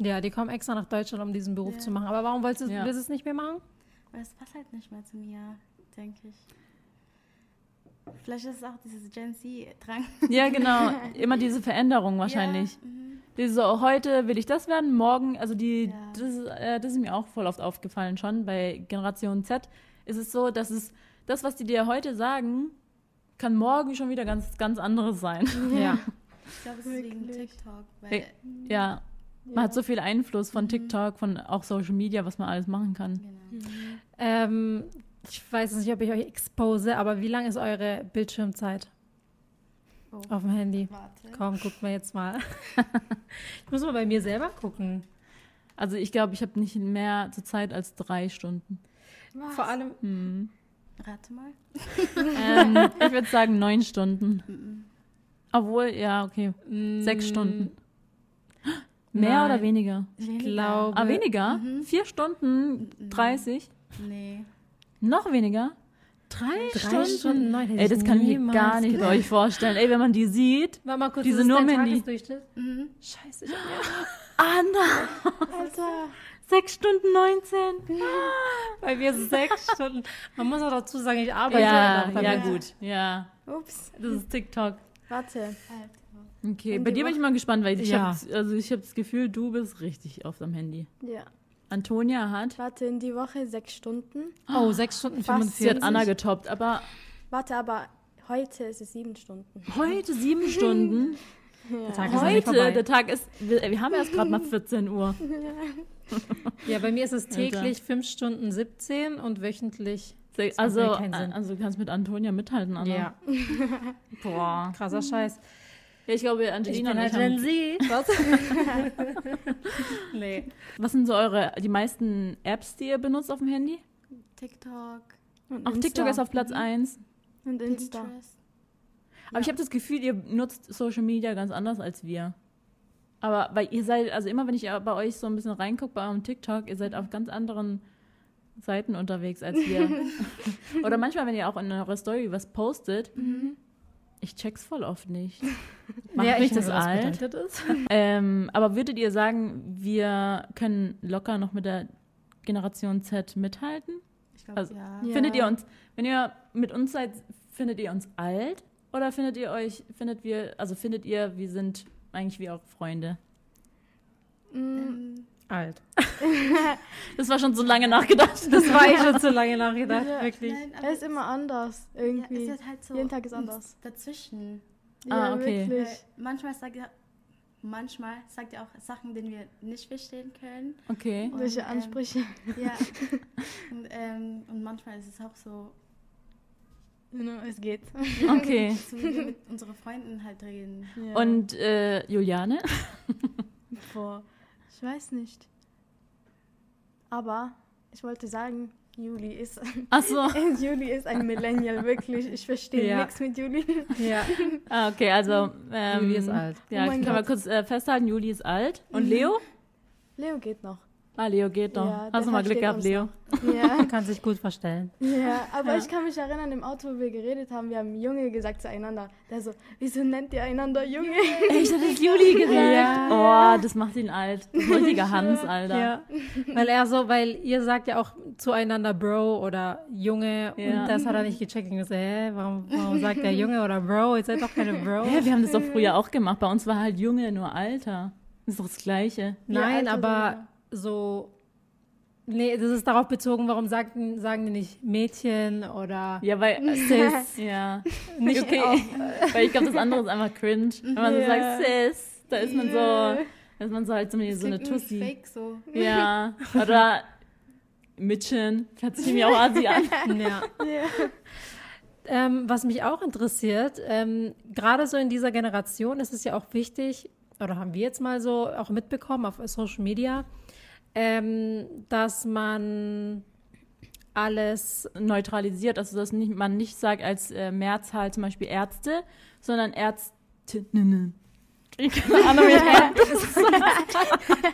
Ja, die kommen extra nach Deutschland, um diesen Beruf Ja. zu machen. Aber warum wolltest du, Ja. willst du es nicht mehr machen? Weil es passt halt nicht mehr zu mir, denke ich. Vielleicht ist es auch dieses Gen Z-Drang. Ja, genau. Immer diese Veränderung wahrscheinlich. Ja, mhm. Diese so, heute will ich das werden, morgen, also die, Ja. das, ist, äh, das ist mir auch voll oft aufgefallen schon. Bei Generation Z ist es so, dass es das, was die dir heute sagen, kann morgen schon wieder ganz, ganz anderes sein. Ja. Ich glaube, es ist wegen. TikTok. Weil, Hey. Ja. Man hat so viel Einfluss von TikTok, von auch Social Media, was man alles machen kann. genau. Ähm, ich weiß nicht, ob ich euch expose, aber wie lang ist eure Bildschirmzeit Oh. auf dem Handy? Warte. Komm, guckt mal jetzt mal. ich muss mal bei mir selber gucken. Also ich glaube, ich habe nicht mehr zur Zeit als drei Stunden. Was? Vor allem, Hm. Rate mal. Ähm, ich würde sagen neun Stunden. Mhm. Obwohl, ja, okay. Sechs Stunden. Mehr Nein. oder weniger? Ich glaube. Ah, weniger? Mhm. Vier Stunden? 30? Nee. Noch weniger? Drei, Drei Stunden? Stunden, neun, Ey, das kann ich mir gar nicht bei gedacht. euch vorstellen. Ey, wenn man die sieht. Warte mal kurz, Diese nur. Tagesdurchschnitt? Mhm. Scheiße, ich hab Anna! Alter. Sechs Stunden 19. Bei mir sechs Stunden. Man muss auch dazu sagen, ich arbeite Ja, ja, damit. gut. Ja, Ups. das ist TikTok. Warte. Halt. Okay, bei dir bin ich mal gespannt, weil ich Ja. hab, also ich habe das Gefühl, du bist richtig oft am Handy. Ja. Antonia hat, Warte, in die Woche sechs Stunden. Oh, sechs Stunden Fast. sie hat 45. Anna getoppt, aber Warte, aber heute ist es sieben Stunden. heute sieben Stunden. Der Tag ist Heute, vorbei. der Tag ist, wir, wir haben erst gerade mal 14 Uhr. Ja, bei mir ist es täglich 5 Stunden 17 und wöchentlich. Also, also du kannst mit Antonia mithalten, Anna. Ja, Boah. krasser Scheiß. Ja, ich glaube, Ich Angelina bin und ich halt haben, Gen Z. Was? nee. Was sind so eure, die meisten Apps, die ihr benutzt auf dem Handy? TikTok, Und Auch TikTok ist auf Platz 1. Und Insta. Pinterest. Aber ich habe das Gefühl, ihr nutzt Social Media ganz anders als wir. Aber weil ihr seid, also immer wenn ich bei euch so ein bisschen reingucke bei eurem TikTok, ihr seid auf ganz anderen Seiten unterwegs als wir. Oder manchmal, wenn ihr auch in eurer Story was postet, ich check's voll oft nicht. Macht ja, mich ich das alt? ist. Ähm, aber würdet ihr sagen, wir können locker noch mit der Generation Z mithalten? Ich glaube, Also- ja. Ja. Findet ihr uns, wenn ihr mit uns seid, findet ihr uns alt? Oder findet ihr euch, findet wir, also findet ihr, wir sind eigentlich wie eure Freunde? Ähm, Alt. Das war schon so lange nachgedacht. Das war ich schon zu lange nachgedacht, Ja. wirklich. nein, er ist immer anders. ja, Irgendwie. ist halt so Jeden Tag ist anders. Dazwischen. Ah, okay. Weil wirklich. manchmal sagt er, manchmal sagt er auch Sachen, die wir nicht verstehen können. Okay. Und, Welche ähm, Ansprüche? Ja. und, ähm, und manchmal ist es auch so, Genau, es geht. Okay. so wie wir mit unseren Freunden halt reden. Ja. Und äh, Juliane? Boah, ich weiß nicht. Aber ich wollte sagen, Juli ist, Achso. Juli ist ein Millennial, wirklich. Ich verstehe Ja. nichts mit Juli. Ja, Ah, okay, also. Ähm, Juli ist alt. Ja, Oh können wir Gott. kurz äh, festhalten, Juli ist alt. Und Leo? Leo geht noch. Ah, Leo geht doch. Ja, Hast du mal Glück gehabt, Leo? Ja, kann sich gut verstellen. ja, aber Ja. ich kann mich erinnern, im Auto, wo wir geredet haben, wir haben Junge gesagt zueinander. Der so, wieso nennt ihr einander Junge? Echt, hat das Juli gesagt? Ja. Oh, das macht ihn alt. Richtiger Hans, Alter. Ja, weil er so, weil ihr sagt ja auch zueinander Bro oder Junge Ja. und das hat er nicht gecheckt. Und ich so, hä, warum, warum sagt der Junge oder Bro? Ihr seid doch keine Bro. Ja, wir haben das doch früher auch gemacht. Bei uns war halt Junge nur Alter. Das ist doch das Gleiche. Nein, aber so, nee, das ist darauf bezogen, warum sagen, sagen die nicht Mädchen oder Ja, weil. Sis? Ja. Nicht Okay. auf- weil ich glaube, das andere ist einfach cringe. Wenn man so Ja. sagt, Sis, da ist man so. Da ist man so halt so, so eine Tussi. Fake so. Ja. Oder Mädchen. Hört sich mir auch Asi an. Ja. Ja. Ähm, was mich auch interessiert, ähm, gerade so in dieser Generation ist es ja auch wichtig, oder haben wir jetzt mal so auch mitbekommen auf Social Media, ähm, dass man alles, Neutralisiert. Also, dass nicht, man nicht sagt als äh, Mehrzahl zum Beispiel Ärzte, sondern Ärztinnen. Keine Ahnung, wie das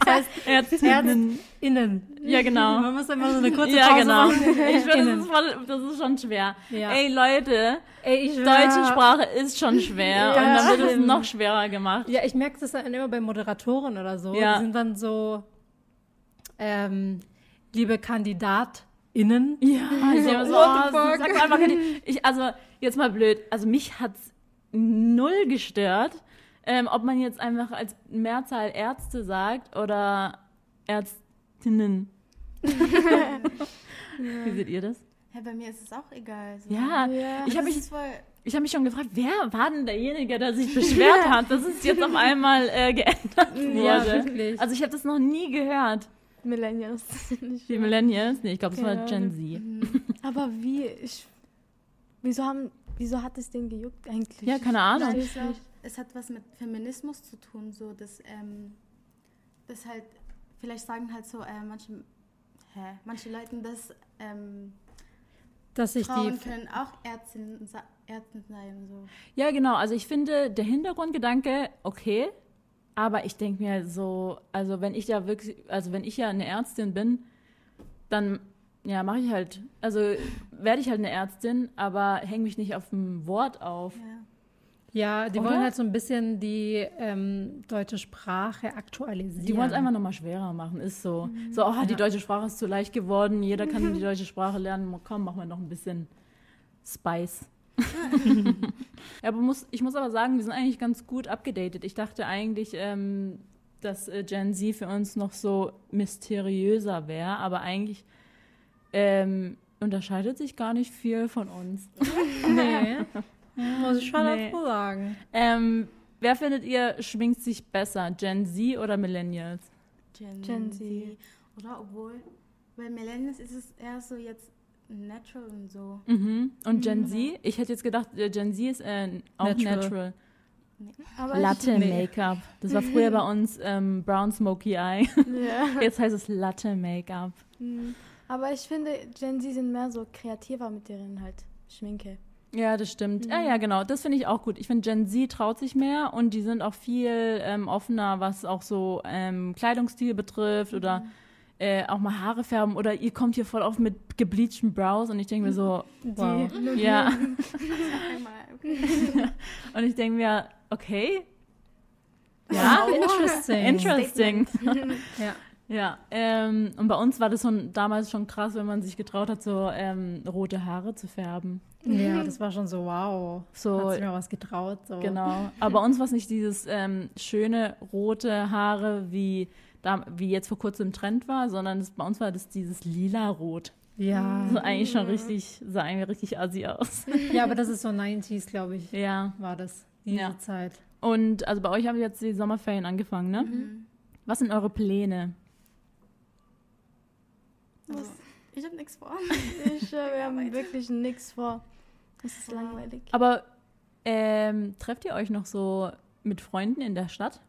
heißt. Ärztinnen. innen. Ja, genau. Man muss immer so eine kurze Ja, Pause genau. machen. Ich finde, das, ist voll- das ist schon schwer. Ja. Ey, Leute, Ey, deutsche Sprache ist schon schwer Ja, und dann wird es noch schwerer gemacht. Ja, ich merke das dann immer bei Moderatoren oder so. Ja. Die sind dann so, ähm, liebe KandidatInnen. Ja, ich denke mir so, What the oh, fuck? sag einfach, ich, also jetzt mal blöd, also mich hat's null gestört, ähm, ob man jetzt einfach als Mehrzahl Ärzte sagt oder Ärztinnen. Wie seht ihr das? Ja, bei mir ist es auch egal. So. Ja, Ja. ich habe mich, ich hab mich schon gefragt, wer war denn derjenige, der sich beschwert hat, dass es jetzt auf einmal äh, geändert wurde? Ja, wirklich. Also ich habe das noch nie gehört. Millennials. Nicht Die. Millennials? Nee, ich glaube, das war Gen. Z. Aber wie, ich, wieso haben, wieso hat es den gejuckt eigentlich? Ja, keine Ahnung. Nein, ich ich nicht. es hat was mit Feminismus zu tun, so dass, ähm, dass halt, vielleicht sagen halt so, äh, manche, hä, manche Leute, dass ähm, Dass die, Frauen können auch Ärztin, Ärztin sein. So. Ja, genau. Also ich finde, der Hintergrundgedanke, okay. Aber ich denke mir so, also wenn ich ja wirklich, also wenn ich ja eine Ärztin bin, dann ja, mache ich halt, also werde ich halt eine Ärztin, aber hänge mich nicht auf ein Wort auf. Ja. Ja, die Oder? wollen halt so ein bisschen die ähm, deutsche Sprache aktualisieren. Die wollen es einfach nochmal schwerer machen, ist so. So, oh, die Ja. deutsche Sprache ist zu leicht geworden, jeder kann die deutsche Sprache lernen. Komm, machen wir noch ein bisschen Spice. ja, aber muss, ich muss aber sagen, wir sind eigentlich ganz gut abgedatet. Ich dachte eigentlich, ähm, dass äh, Gen Z für uns noch so mysteriöser wäre, aber eigentlich ähm, unterscheidet sich gar nicht viel von uns. Nee, muss ich schon Nee. dazu sagen. Ähm, wer findet ihr schwingt sich besser, Gen Z oder Millennials? Gen, Gen Z. Z. Oder obwohl, bei Millennials ist es eher so jetzt natural und so. Mhm. Und Gen Z? Ich hätte jetzt gedacht, äh, Gen Z ist äh, auch natural. Natural. Aber Latte Nee. Make-up. Das war früher bei uns ähm, Brown Smoky Eye. Ja. Jetzt heißt es Latte Make-up. Mhm. Aber ich finde, Gen Z sind mehr so kreativer mit deren halt Schminke. Ja, das stimmt. Ja, ja, genau. Das finde ich auch gut. Ich finde, Gen Z traut sich mehr und die sind auch viel ähm, offener, was auch so ähm, Kleidungsstil betrifft oder äh, auch mal Haare färben oder ihr kommt hier voll auf mit gebleachten Brows und ich denke mir so, Wow. ja. Einmal, okay. Und ich denke mir, okay. Ja, Interesting. interesting. Ja. Ja, ähm, und bei uns war das schon damals schon krass, wenn man sich getraut hat, so ähm, rote Haare zu färben. ja, das war schon so, wow. So, Hat sich mir was getraut. So. genau. Aber bei uns war es nicht dieses ähm, schöne rote Haare, wie, da, wie jetzt vor kurzem im Trend war, sondern das, bei uns war das dieses lila-rot. Ja. So eigentlich schon richtig, sah eigentlich richtig assi aus. ja, aber das ist so 90s, glaube ich, ja. war das. Diese Ja. Zeit. Und also bei euch haben jetzt die Sommerferien angefangen, ne? Mhm. Was sind eure Pläne? Also, ich habe nichts vor. Ich, äh, wir haben wirklich nichts vor. Es ist langweilig. Aber ähm, trefft ihr euch noch so mit Freunden in der Stadt?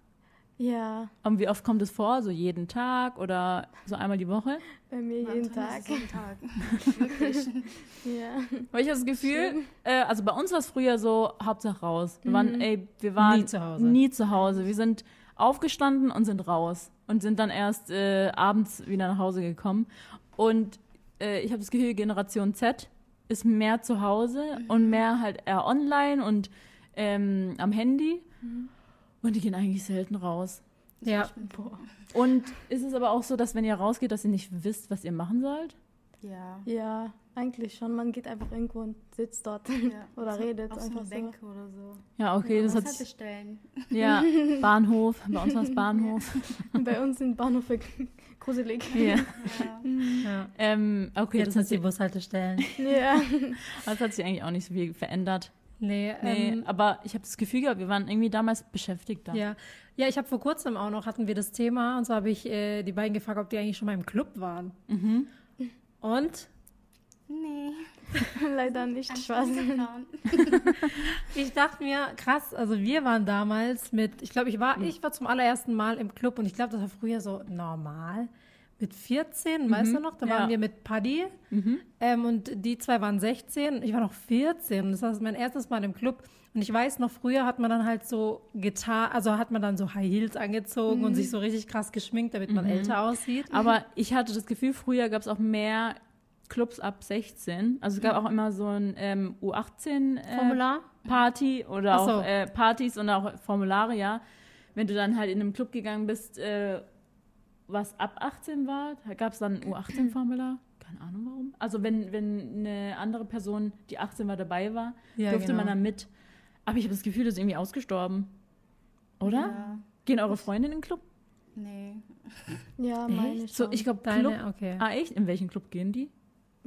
Ja, Und wie oft kommt es vor? So jeden Tag oder so einmal die Woche? bei mir jeden Anton, Tag. Jeden Tag. Wirklich. Ja. Weil ich habe das Gefühl, äh, also bei uns war es früher so, Hauptsache raus. Wir waren, ey, wir waren Nie zu Hause. nie zu Hause. Wir sind aufgestanden und sind raus und sind dann erst äh, abends wieder nach Hause gekommen. Und äh, ich habe das Gefühl, Generation Z ist mehr zu Hause und mehr halt eher online und ähm, am Handy. Und die gehen eigentlich selten raus. Ja. Und ist es aber auch so, dass wenn ihr rausgeht, dass ihr nicht wisst, was ihr machen sollt? Ja. ja, eigentlich schon. Man geht einfach irgendwo und sitzt dort ja. oder so, redet auf so einfach so. Bänke oder so. Ja, okay, ja, das hat Bushaltestellen. ja Bahnhof. Bei uns war es Bahnhof. Bei uns sind Bahnhöfe gruselig. Ja. Ja. ja. Ähm, okay, Jetzt das hat, die sich, Bushaltestellen. Ja. das hat sich eigentlich auch nicht so viel verändert. Nee, Nee, ähm, aber ich habe das Gefühl gehabt, wir waren irgendwie damals beschäftigt da. ja. Ja, ich habe vor kurzem auch noch, hatten wir das Thema, und so habe ich äh, die beiden gefragt, ob die eigentlich schon mal im Club waren. Mhm. Und Nee. Leider nicht. Ich Spaß. ich dachte mir, krass, also wir waren damals mit, ich glaube, ich war, ich war zum allerersten Mal im Club und ich glaube, das war früher so normal. Mit 14, weißt du noch? Da Mhm. ja. waren wir mit Paddy Mhm. ähm, und die zwei waren 16, ich war noch 14. Das war mein erstes Mal im Club. Und ich weiß noch, früher hat man dann halt so getan, also hat man dann so High Heels angezogen und sich so richtig krass geschminkt, damit man älter aussieht. Aber ich hatte das Gefühl, früher gab es auch mehr Clubs ab 16. Also es gab auch immer so ein ähm, U18 äh, oder so. auch äh, Partys und auch Formulare, ja. Wenn du dann halt in einem Club gegangen bist, äh, was ab 18 war, gab es dann ein U18-Formular. Keine Ahnung warum. Also wenn, wenn eine andere Person, die 18 war, dabei war, Ja, durfte genau. man dann mit. Aber ich habe das Gefühl, das ist irgendwie ausgestorben. Oder? Ja. Gehen eure Freunde in den Club? Nee. Ja, meine ich So, ich glaube, Club. Okay. Ah, echt? In welchen Club gehen die?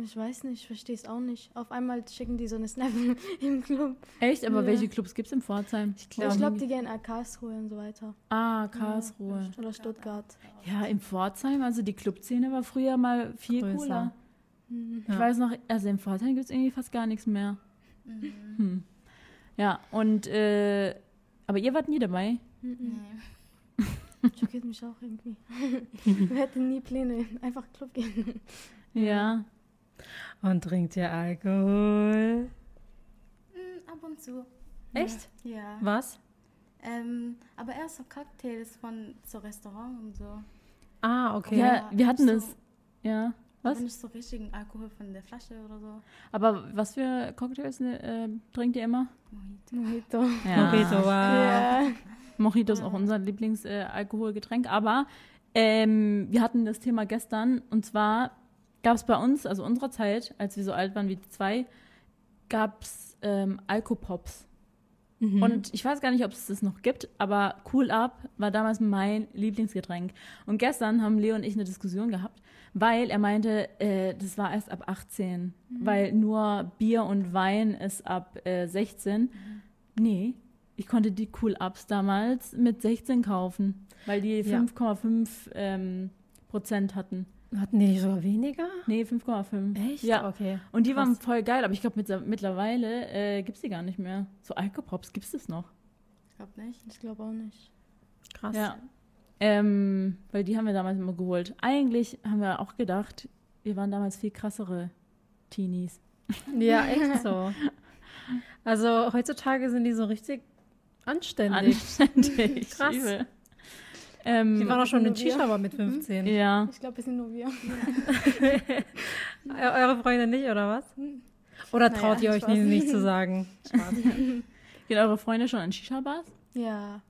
Ich weiß nicht, ich verstehe es auch nicht. Auf einmal schicken die so eine Snap im Club. Echt? Aber Ja. welche Clubs gibt es in Pforzheim? Ich ich glaube, die gehen nach Karlsruhe und so weiter. Ah, Karlsruhe. Oder Stuttgart. Ja, in Pforzheim, also die Clubszene war früher mal viel Größer. cooler. Mhm. Ich Ja. weiß noch, also in Pforzheim gibt es irgendwie fast gar nichts mehr. Hm. Ja, und, äh, aber ihr wart nie dabei? Mhm. Nee. Schockiert mich auch irgendwie. Wir hätten nie Pläne. Einfach Club gehen. Ja. Und trinkt ihr Alkohol? Mm, ab und zu. Echt? Ja. Was? Ähm, aber eher so Cocktails von so Restaurant und so. Ah, okay. Ja, wir hatten so, das. Ja. Was? Aber nicht so richtigen Alkohol von der Flasche oder so. Aber was für Cocktails äh, trinkt ihr immer? Mojito. Mojito. Mojito, wow. Ja. Mojito ist auch unser Lieblingsalkoholgetränk. Äh. Aber ähm, wir hatten das Thema gestern und zwar gab es bei uns, also unserer Zeit, als wir so alt waren wie die zwei, gab es ähm, Alkopops. Mhm. Und ich weiß gar nicht, ob es das noch gibt, aber Cool Up war damals mein Lieblingsgetränk. Und gestern haben Leo und ich eine Diskussion gehabt, weil er meinte, äh, das war erst ab 18, weil nur Bier und Wein ist ab äh, 16. Nee, ich konnte die Cool Ups damals mit 16 kaufen, weil die Ja. 5,5 ähm, Prozent hatten. Hatten die nicht sogar weniger? Nee, 5,5. Echt? Ja. Okay. Und die waren Krass. voll geil, aber ich glaube mittlerweile äh, gibt es die gar nicht mehr. So Alkopops gibt es das noch. Ich glaube nicht. Ich glaube auch nicht. Krass. Ja. Ähm, weil die haben wir damals immer geholt. Eigentlich haben wir auch gedacht, wir waren damals viel krassere Teenies. Ja, echt so. Also heutzutage sind die so richtig anständig. Anständig. Krass. Übel. Ähm, Die waren auch schon in. Shisha-Bar mit 15. ja. Ich glaube, wir sind nur wir. Eu- Eure Freunde nicht, oder was? Oder Naja, traut ihr euch Spaß. nicht, nicht zu sagen? Spaß. Gehen eure Freunde schon in Shisha-Bars? Ja.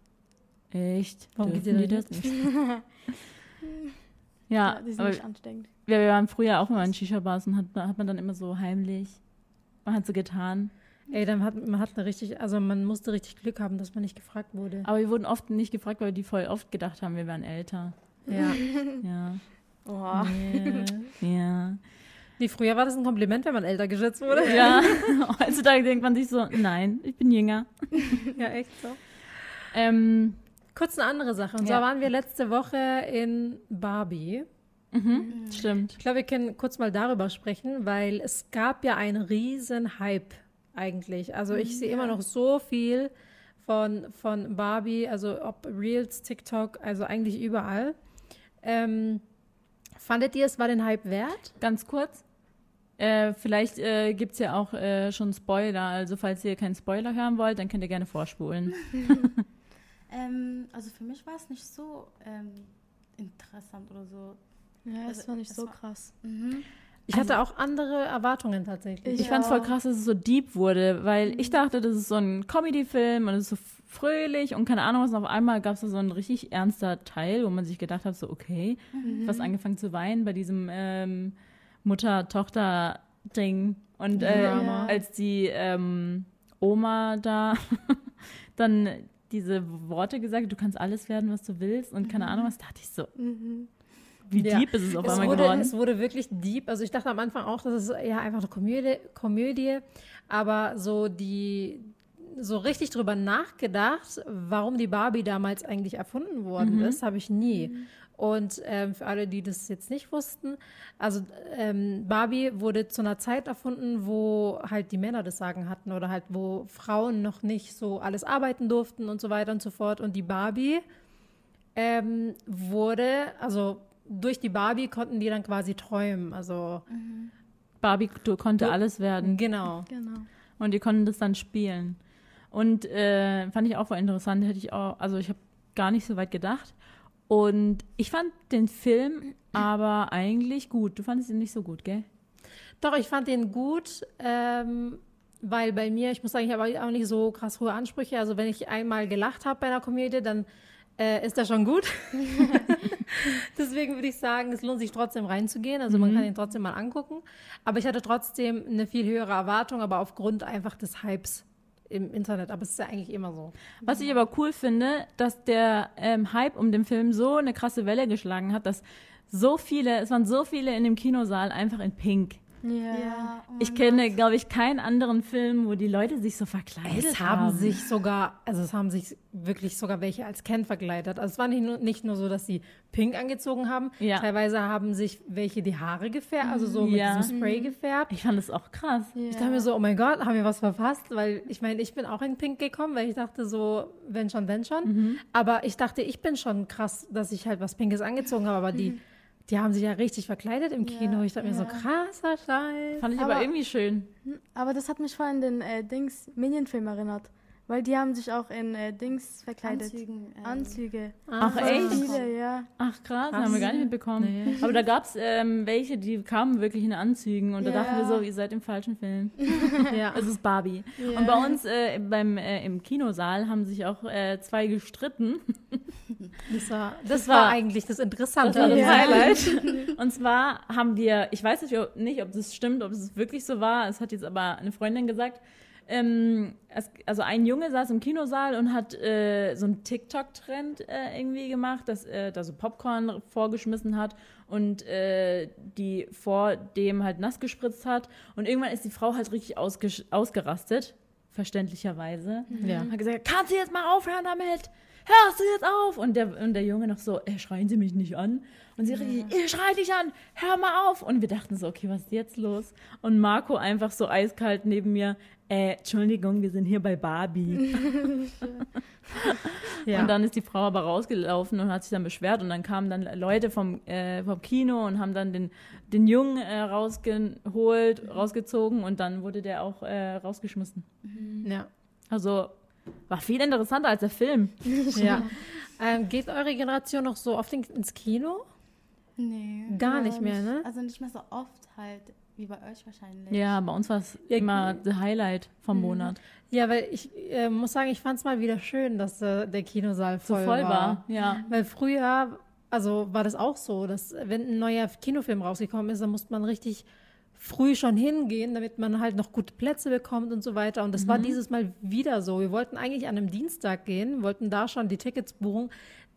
Echt? Warum geht ihr das nicht? ja, ja die sind aber nicht ansteckend. wir, wir waren früher auch immer in Shisha-Bars und hat, hat man dann immer so heimlich, man hat so getan. Ey, dann hat man hat eine richtig, also man musste richtig Glück haben, dass man nicht gefragt wurde. Aber wir wurden oft nicht gefragt, weil die voll oft gedacht haben, wir wären älter. Ja. Ja. Oha. Nee. Ja. Wie früher war das ein Kompliment, wenn man älter geschätzt wurde? Ja, heutzutage denkt man sich so, nein, ich bin jünger. Ja, echt so. Ähm, Kurz eine andere Sache. Und Ja. zwar waren wir letzte Woche in Barbie. mhm, stimmt. Ich glaube, wir können kurz mal darüber sprechen, weil es gab ja einen riesen Hype eigentlich. Also ich sehe immer noch so viel von, von Barbie, also ob Reels, TikTok, also eigentlich überall. Ähm, fandet ihr, es war den Hype wert? Ganz kurz. Äh, vielleicht äh, gibt es ja auch äh, schon Spoiler. Also falls ihr keinen Spoiler hören wollt, dann könnt ihr gerne vorspulen. Ähm, also für mich war es nicht so ähm, interessant oder so. Ja, Also, war nicht es so war- krass. Mhm. Ich hatte auch andere Erwartungen tatsächlich. Ich Ja. fand's voll krass, dass es so deep wurde, weil ich dachte, das ist so ein Comedy-Film und es ist so fröhlich und keine Ahnung was. Und auf einmal gab es da so ein richtig ernster Teil, wo man sich gedacht hat, so okay, fast angefangen zu weinen bei diesem ähm, Mutter-Tochter-Ding. Und äh, Drama. als die ähm, Oma da dann diese Worte gesagt hat, du kannst alles werden, was du willst und keine Ahnung was, dachte ich so, Mhm. Wie Ja. deep ist es auf Es einmal wurde, geworden. es wurde wirklich deep. Also ich dachte am Anfang auch, das ist ja einfach eine Komödie, Komödie. Aber so die so richtig drüber nachgedacht, warum die Barbie damals eigentlich erfunden worden ist, habe ich nie. Und ähm, für alle, die das jetzt nicht wussten, also ähm, Barbie wurde zu einer Zeit erfunden, wo halt die Männer das Sagen hatten oder halt wo Frauen noch nicht so alles arbeiten durften und so weiter und so fort. Und die Barbie ähm, wurde, also durch die Barbie konnten die dann quasi träumen. Also Barbie du, konnte alles werden. genau. Genau. Und die konnten das dann spielen. Und äh, fand ich auch voll interessant. Hätte ich auch, also ich habe gar nicht so weit gedacht. Und ich fand den Film aber eigentlich gut. Du fandest ihn nicht so gut, gell? Doch, ich fand den gut, ähm, weil bei mir, ich muss sagen, ich habe auch nicht so krass hohe Ansprüche. Also wenn ich einmal gelacht habe bei einer Komödie, dann äh, ist das schon gut. Deswegen würde ich sagen, es lohnt sich trotzdem reinzugehen. Also man kann ihn trotzdem mal angucken. Aber ich hatte trotzdem eine viel höhere Erwartung, aber aufgrund einfach des Hypes im Internet. Aber es ist ja eigentlich immer so. Was ich aber cool finde, dass der ähm, Hype um den Film so eine krasse Welle geschlagen hat, dass so viele, es waren so viele in dem Kinosaal einfach in Pink. Ja. Ja, Ich kenne, glaube ich, keinen anderen Film, wo die Leute sich so verkleidet Es haben sich sogar, also es haben sich wirklich sogar welche als Ken verkleidet. Also es war nicht nur, nicht nur so, dass sie pink angezogen haben. Ja. Teilweise haben sich welche die Haare gefärbt, also so mit Ja. diesem Spray gefärbt. Ich fand das auch krass. Ich dachte mir so, oh mein Gott, haben wir was verpasst? Weil ich meine, ich bin auch in Pink gekommen, weil ich dachte so, wenn schon, wenn schon. Mhm. Aber ich dachte, ich bin schon krass, dass ich halt was Pinkes angezogen habe. Aber die, die haben sich ja richtig verkleidet im Kino. Ich dachte mir so, ja. krasser Scheiß. Fand ich aber, Aber- irgendwie schön. Aber das hat mich voll an den äh, Dings Minion-Film erinnert. Weil die haben sich auch in äh, Dings verkleidet. Anzügen. ähm, Anzüge. Ach, Ah. echt? Viele, ja. Ach krass, Krass. haben wir gar nicht mitbekommen. Nee. Aber da gab es ähm, welche, die kamen wirklich in Anzügen und da Ja. dachten wir so, ihr seid im falschen Film. Ja. Es ist Barbie. Ja. Und bei uns äh, beim, äh, im Kinosaal haben sich auch äh, zwei gestritten. Das war, das Das war war- eigentlich das Interessante. Das war das Ja. Highlight. Und zwar haben wir, ich weiß nicht, ob- nicht, ob das stimmt, ob es wirklich so war, es hat jetzt aber eine Freundin gesagt, ähm, also ein Junge saß im Kinosaal und hat äh, so einen TikTok-Trend äh, irgendwie gemacht, dass er da so Popcorn vorgeschmissen hat und äh, die vor dem halt nass gespritzt hat. Und irgendwann ist die Frau halt richtig ausgerastet, verständlicherweise. Ja. Hat gesagt, kannst du jetzt mal aufhören damit? Hörst du jetzt auf? Und der, und der Junge noch so, äh, schreien Sie mich nicht an. Und sie richtig, ich schrei dich an, hör mal auf. Und wir dachten so, okay, was ist jetzt los? Und Marco einfach so eiskalt neben mir, äh, Entschuldigung, wir sind hier bei Barbie. Ja. Und dann ist die Frau aber rausgelaufen und hat sich dann beschwert. Und dann kamen dann Leute vom, äh, vom Kino und haben dann den, den Jungen äh, rausgeholt, rausgezogen und dann wurde der auch äh, rausgeschmissen. ja. Also war viel interessanter als der Film. ja. Ähm, geht eure Generation noch so oft in, ins Kino? Nee. Gar nicht mehr, ne? Also nicht mehr so oft halt, wie bei euch wahrscheinlich. Ja, bei uns war es immer das Highlight Mhm. vom Monat. Ja, weil ich äh, muss sagen, ich fand es mal wieder schön, dass äh, der Kinosaal So voll, voll war. war. Ja. Weil früher, also war das auch so, dass wenn ein neuer Kinofilm rausgekommen ist, dann musste man richtig früh schon hingehen, damit man halt noch gute Plätze bekommt und so weiter. Und das Mhm. war dieses Mal wieder so. Wir wollten eigentlich an einem Dienstag gehen, wollten da schon die Tickets buchen.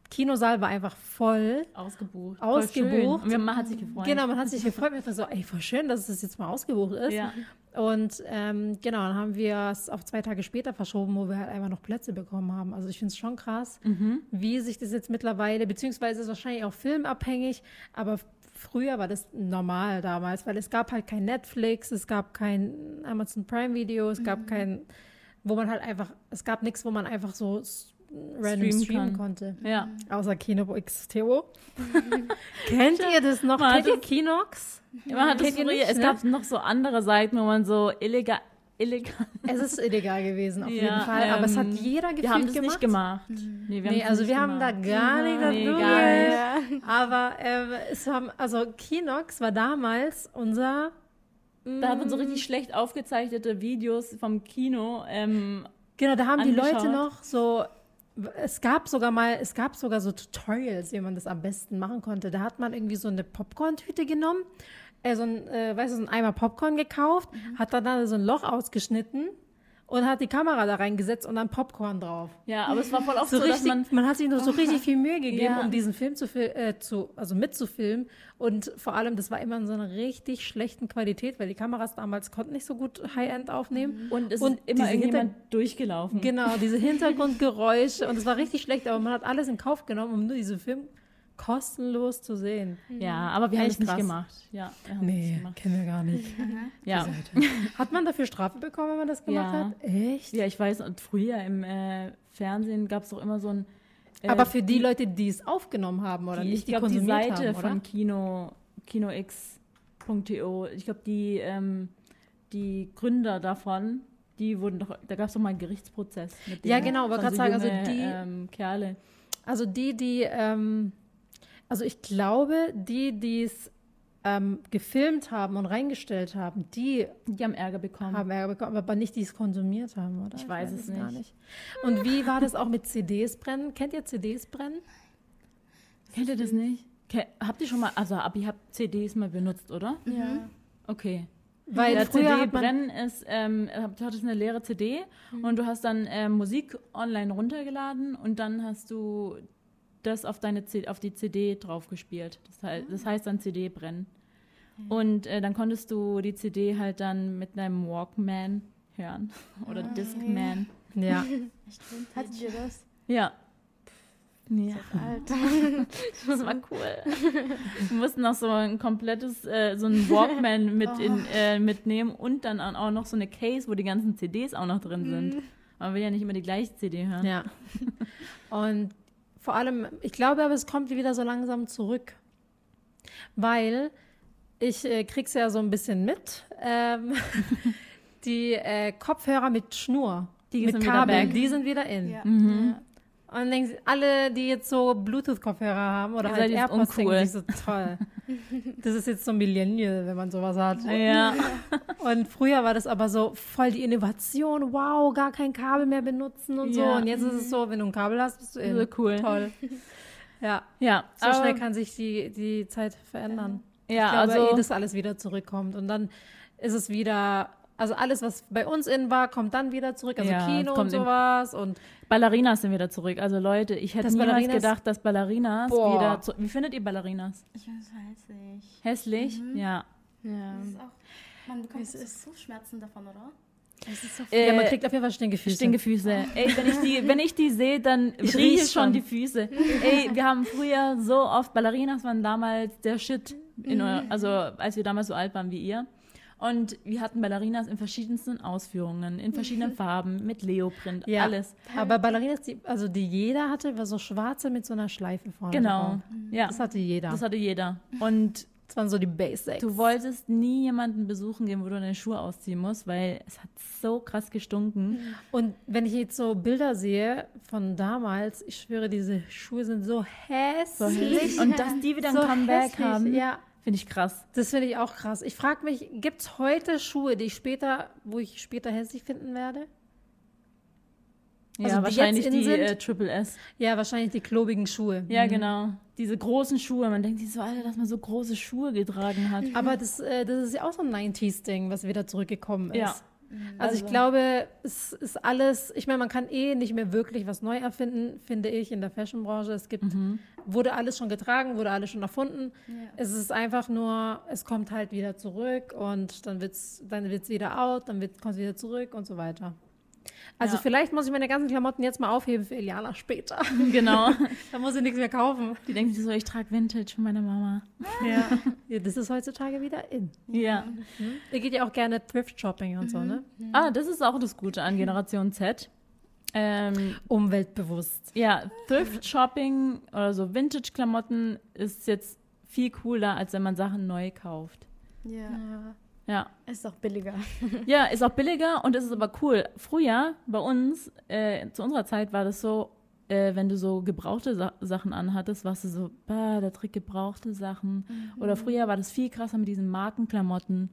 Kinosaal war einfach voll. Ausgebucht. Ausgebucht. Und wir- man hat sich gefreut. Genau, man hat sich gefreut. Man dachte so, ey, voll schön, dass es jetzt mal ausgebucht ist. Ja. Und ähm, genau, dann haben wir es auf zwei Tage später verschoben, wo wir halt einfach noch Plätze bekommen haben. Also ich finde es schon krass, Mhm. wie sich das jetzt mittlerweile, beziehungsweise ist es wahrscheinlich auch filmabhängig, aber früher war das normal damals, weil es gab halt kein Netflix, es gab kein Amazon Prime Video, es Mhm. gab kein, wo man halt einfach, es gab nichts, wo man einfach so random Streamen streamen konnte. Ja. Außer Kino XTO. Kennt ihr das noch? Man Kennt ihr Kinox? Man hat das früher, es ne? gab noch so andere Seiten, wo man so illegal, illegal. Es ist illegal gewesen, auf Ja, jeden Fall. aber es hat ähm, jeder gefühlt Wir haben das gemacht. nicht gemacht. Nee, Nee, also nicht wir haben da gemacht. gar nicht dazu Nee, gar nicht. Aber ähm, es haben, also Kinox war damals unser. Da hat man so richtig schlecht aufgezeichnete Videos vom Kino. Ähm, Genau, da haben die Leute angeschaut. noch so. Es gab sogar mal, es gab sogar so Tutorials, wie man das am besten machen konnte. Da hat man irgendwie so eine Popcorn-Tüte genommen, äh, so ein, äh, weißt du, so ein Eimer Popcorn gekauft, hat dann da so ein Loch ausgeschnitten und hat die Kamera da reingesetzt und dann Popcorn drauf. ja, aber es war voll oft so so, dass richtig, man man, hat sich noch so richtig viel Mühe gegeben, Ja. um diesen Film zu, äh, zu also mitzufilmen. Und vor allem, das war immer in so einer richtig schlechten Qualität, weil die Kameras damals konnten nicht so gut High-End aufnehmen. und es Und ist immer irgendjemand durchgelaufen. Genau, diese Hintergrundgeräusche. Und es war richtig schlecht, aber man hat alles in Kauf genommen, um nur diesen Film kostenlos zu sehen. Ja, aber wir haben es nicht gemacht. Ja, wir haben es nicht gemacht. kennen wir gar nicht. Ja. Hat man dafür Strafe bekommen, wenn man das gemacht Ja. hat? Echt? ja, ich weiß, und früher im äh, Fernsehen gab es doch immer so ein. äh, aber für die, Leute, die es aufgenommen haben oder die, nicht, ich die glaube, die konsumiert Seite haben, von Kino, kinox.to, ich glaube, die, ähm, die Gründer davon, die wurden doch, da gab es doch mal einen Gerichtsprozess mit Ja, denen. genau, wollte Von gerade sagen, also die- Ähm, Kerle. Also die, die, ähm, also ich glaube, die, die es ähm, gefilmt haben und reingestellt haben, die Die haben Ärger bekommen. haben Ärger bekommen, aber nicht die es konsumiert haben, oder? Ich weiß es gar nicht. nicht. Und wie war das auch mit CDs brennen? Kennt ihr CDs brennen? Kennt ihr das nicht? Ke habt ihr schon mal, also Abi, habt CDs mal benutzt, oder? Ja. Okay. Weil ja, CD brennen ist, ähm, du hattest eine leere CD und du hast dann ähm, Musik online runtergeladen und dann hast du das auf deine C auf die CD draufgespielt. Das, heißt, das heißt dann CD brennen. Und äh, dann konntest du die CD halt dann mit einem Walkman hören oder Discman. ja, Hattet ihr das? Ja. Ja, Alter. das war cool. Wir mussten noch so ein komplettes, äh, so ein Walkman mit in, äh, mitnehmen und dann auch noch so eine Case, wo die ganzen CDs auch noch drin sind. Man will ja nicht immer die gleiche CD hören. ja. Und vor allem, ich glaube aber, es kommt wieder so langsam zurück. Weil ich äh, krieg's ja so ein bisschen mit. Ähm, die äh, Kopfhörer mit Schnur Die mit sind wieder Kabel, back. die sind wieder in. Ja. Mhm. Und dann denken sie, alle, die jetzt so Bluetooth-Kopfhörer haben oder halt AirPods, uncool. denken sich so toll. das ist jetzt so Millennial, wenn man sowas hat. Ja. Und früher war das aber so voll die Innovation, wow, gar kein Kabel mehr benutzen und so. Ja. Und jetzt ist es so, wenn du ein Kabel hast, bist du in. So cool. Toll. Ja, Ja, so aber- schnell kann sich die, die Zeit verändern. Ja, ich glaube, also eh, dass alles wieder zurückkommt. Und dann ist es wieder, also alles, was bei uns in war, kommt dann wieder zurück. Also Ja, Kino und sowas. Und Ballerinas sind wieder zurück. Also Leute, ich hätte Das niemals Ballerinas- gedacht, dass Ballerinas Boah. wieder zu Wie findet ihr Ballerinas? Ich weiß nicht. Hässlich? Ja. Ja. Das ist auch, man bekommt Es so ist- Fußschmerzen davon, oder? So ja, man Äh, kriegt auf jeden Fall Stinkefüße. Stinkefüße. Ey, wenn ich die, wenn ich die sehe, dann Ich rieche schon die Füße. Ey, wir haben früher so oft Ballerinas waren damals der Shit. In, eu- also als wir damals so alt waren wie ihr. Und wir hatten Ballerinas in verschiedensten Ausführungen, in verschiedenen Farben, mit Leoprint, Ja. alles. Aber Ballerinas, die, also die jeder hatte, war so schwarze mit so einer Schleife vorne Genau. drauf. Ja, Das hatte jeder. das hatte jeder. Und Das waren so die Basics. Du wolltest nie jemanden besuchen gehen, wo du deine Schuhe ausziehen musst, weil es hat so krass gestunken. Und wenn ich jetzt so Bilder sehe von damals, ich schwöre, diese Schuhe sind so hässlich. Und dass die wieder ein so Comeback hässlich. haben, Ja, finde ich krass. das finde ich auch krass. Ich frage mich, gibt es heute Schuhe, die ich später, wo ich später hässlich finden werde? Also ja, die wahrscheinlich die sind? äh, Triple S. Ja, wahrscheinlich die klobigen Schuhe. Ja, genau. Diese großen Schuhe. Man denkt sich so, Alter, dass man so große Schuhe getragen hat. Aber das, äh, das ist ja auch so ein 90s-Ding, was wieder zurückgekommen ist. Ja. Also, ich Also- glaube, es ist alles, ich meine, man kann eh nicht mehr wirklich was neu erfinden, finde ich, in der Fashionbranche. Es gibt, Mhm. wurde alles schon getragen, wurde alles schon erfunden. Ja. Es ist einfach nur, es kommt halt wieder zurück und dann wird es dann wird's wieder out, dann wird, kommt es wieder zurück und so weiter. Also Ja. vielleicht muss ich meine ganzen Klamotten jetzt mal aufheben für Eliana später. genau. da muss ich nichts mehr kaufen. Die denken sich so, ich trage Vintage von meiner Mama. Ja. ja. Das ist heutzutage wieder in. Ja. Ihr geht ja auch gerne Thrift-Shopping und so, ne? Ah, das ist auch das Gute an Generation Z. Ähm, Umweltbewusst. ja, Thrift Shopping oder so Vintage-Klamotten ist jetzt viel cooler, als wenn man Sachen neu kauft. Ja. Ja. Ist doch billiger. Ja, ist auch billiger und es ist aber cool. Früher, bei uns, äh, zu unserer Zeit war das so, äh, wenn du so gebrauchte Sa Sachen anhattest, warst du so, bah, der Trick gebrauchte Sachen. Oder früher war das viel krasser mit diesen Markenklamotten.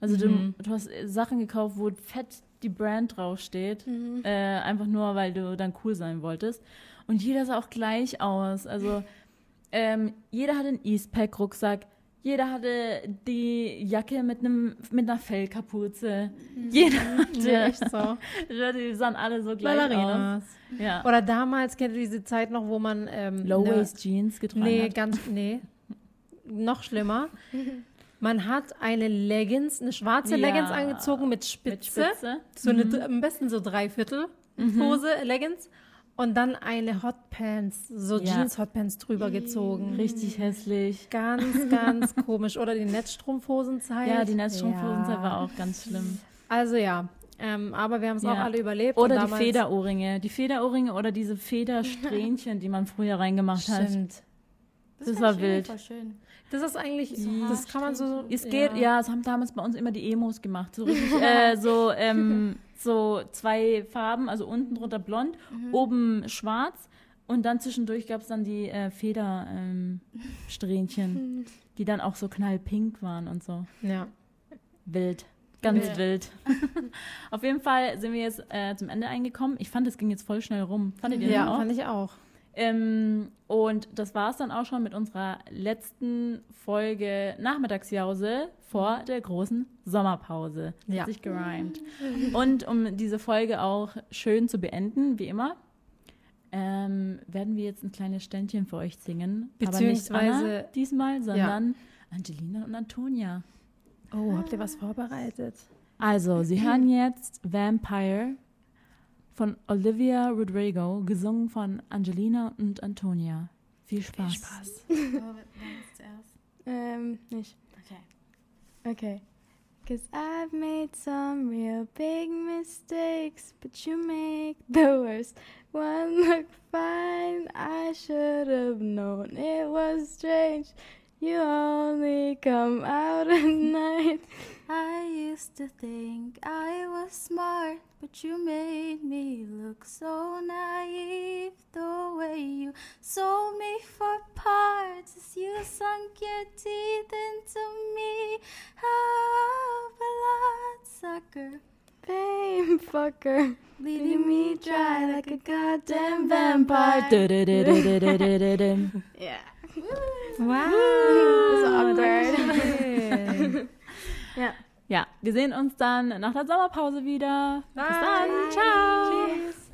Also du, du hast äh, Sachen gekauft, wo fett die Brand draufsteht, äh, einfach nur, weil du dann cool sein wolltest. Und jeder sah auch gleich aus. Also ähm, jeder hatte einen Eastpack-Rucksack. Jeder hatte die Jacke mit einem mit einer Fellkapuze. Jeder hatte, Ja, echt so. die sahen alle so gleich Ballerinas. aus. Ja. Oder damals, kennt ihr diese Zeit noch, wo man ähm, Low-Waist Jeans getragen Nee, hat. ganz, nee. Noch schlimmer. Man hat eine Leggings, eine schwarze Ja. Leggings angezogen mit Mit Spitze. Spitze. So eine, am besten so Dreiviertel Hose, Leggings. Und dann eine Hotpants, so Ja. Jeans-Hotpants drüber gezogen. Richtig hässlich. Ganz, ganz komisch. Oder die Netzstrumpfhosenzeit. Ja, die Netzstrumpfhosenzeit Ja. war auch ganz schlimm. Also ja, ähm, aber wir haben es Ja. auch alle überlebt. Oder die Federohrringe. Die Federohrringe oder diese Federsträhnchen, die man früher reingemacht hat. Stimmt. Das fand war ich wild. Voll schön. Das ist eigentlich, das kann man so. Es geht, ja. es haben damals bei uns immer die Emos gemacht. So richtig, äh, so, ähm, so zwei Farben, also unten drunter blond, oben schwarz und dann zwischendurch gab es dann die äh, Federsträhnchen, ähm, die dann auch so knallpink waren und so. Ja. Wild. Ganz Ja. wild. Auf jeden Fall sind wir jetzt äh, zum Ende eingekommen. Ich fand, es ging jetzt voll schnell rum. Fandet ihr Ja, das auch? fand ich auch. Ähm, und das war es dann auch schon mit unserer letzten Folge Nachmittagsjause vor der großen Sommerpause. Ja. Hat sich gerimt. Und um diese Folge auch schön zu beenden, wie immer, ähm, werden wir jetzt ein kleines Ständchen für euch singen. Aber nicht Anna Beziehungsweise- diesmal, sondern Angelina und Antonia. Oh, habt ihr was vorbereitet? Also, Sie hören jetzt Vampire von Olivia Rodrigo, gesungen von Angelina und Antonia. Viel Spaß. Viel Spaß. Aber wer ist zuerst? Ähm, nicht. Okay. Okay. Cause I've made some real big mistakes, but you make the worst one look fine. I should have known it was strange. You only come out at night. I used to think I was smart, but you made me look so naive. The way you sold me for parts as you sunk your teeth into me. Oh, bloodsucker, Fame fucker. leaving me dry like a goddamn vampire. Yeah. Wow. So awkward. Ja. Ja, wir sehen uns dann nach der Sommerpause wieder. Bis dann. Bye. Ciao. Tschüss.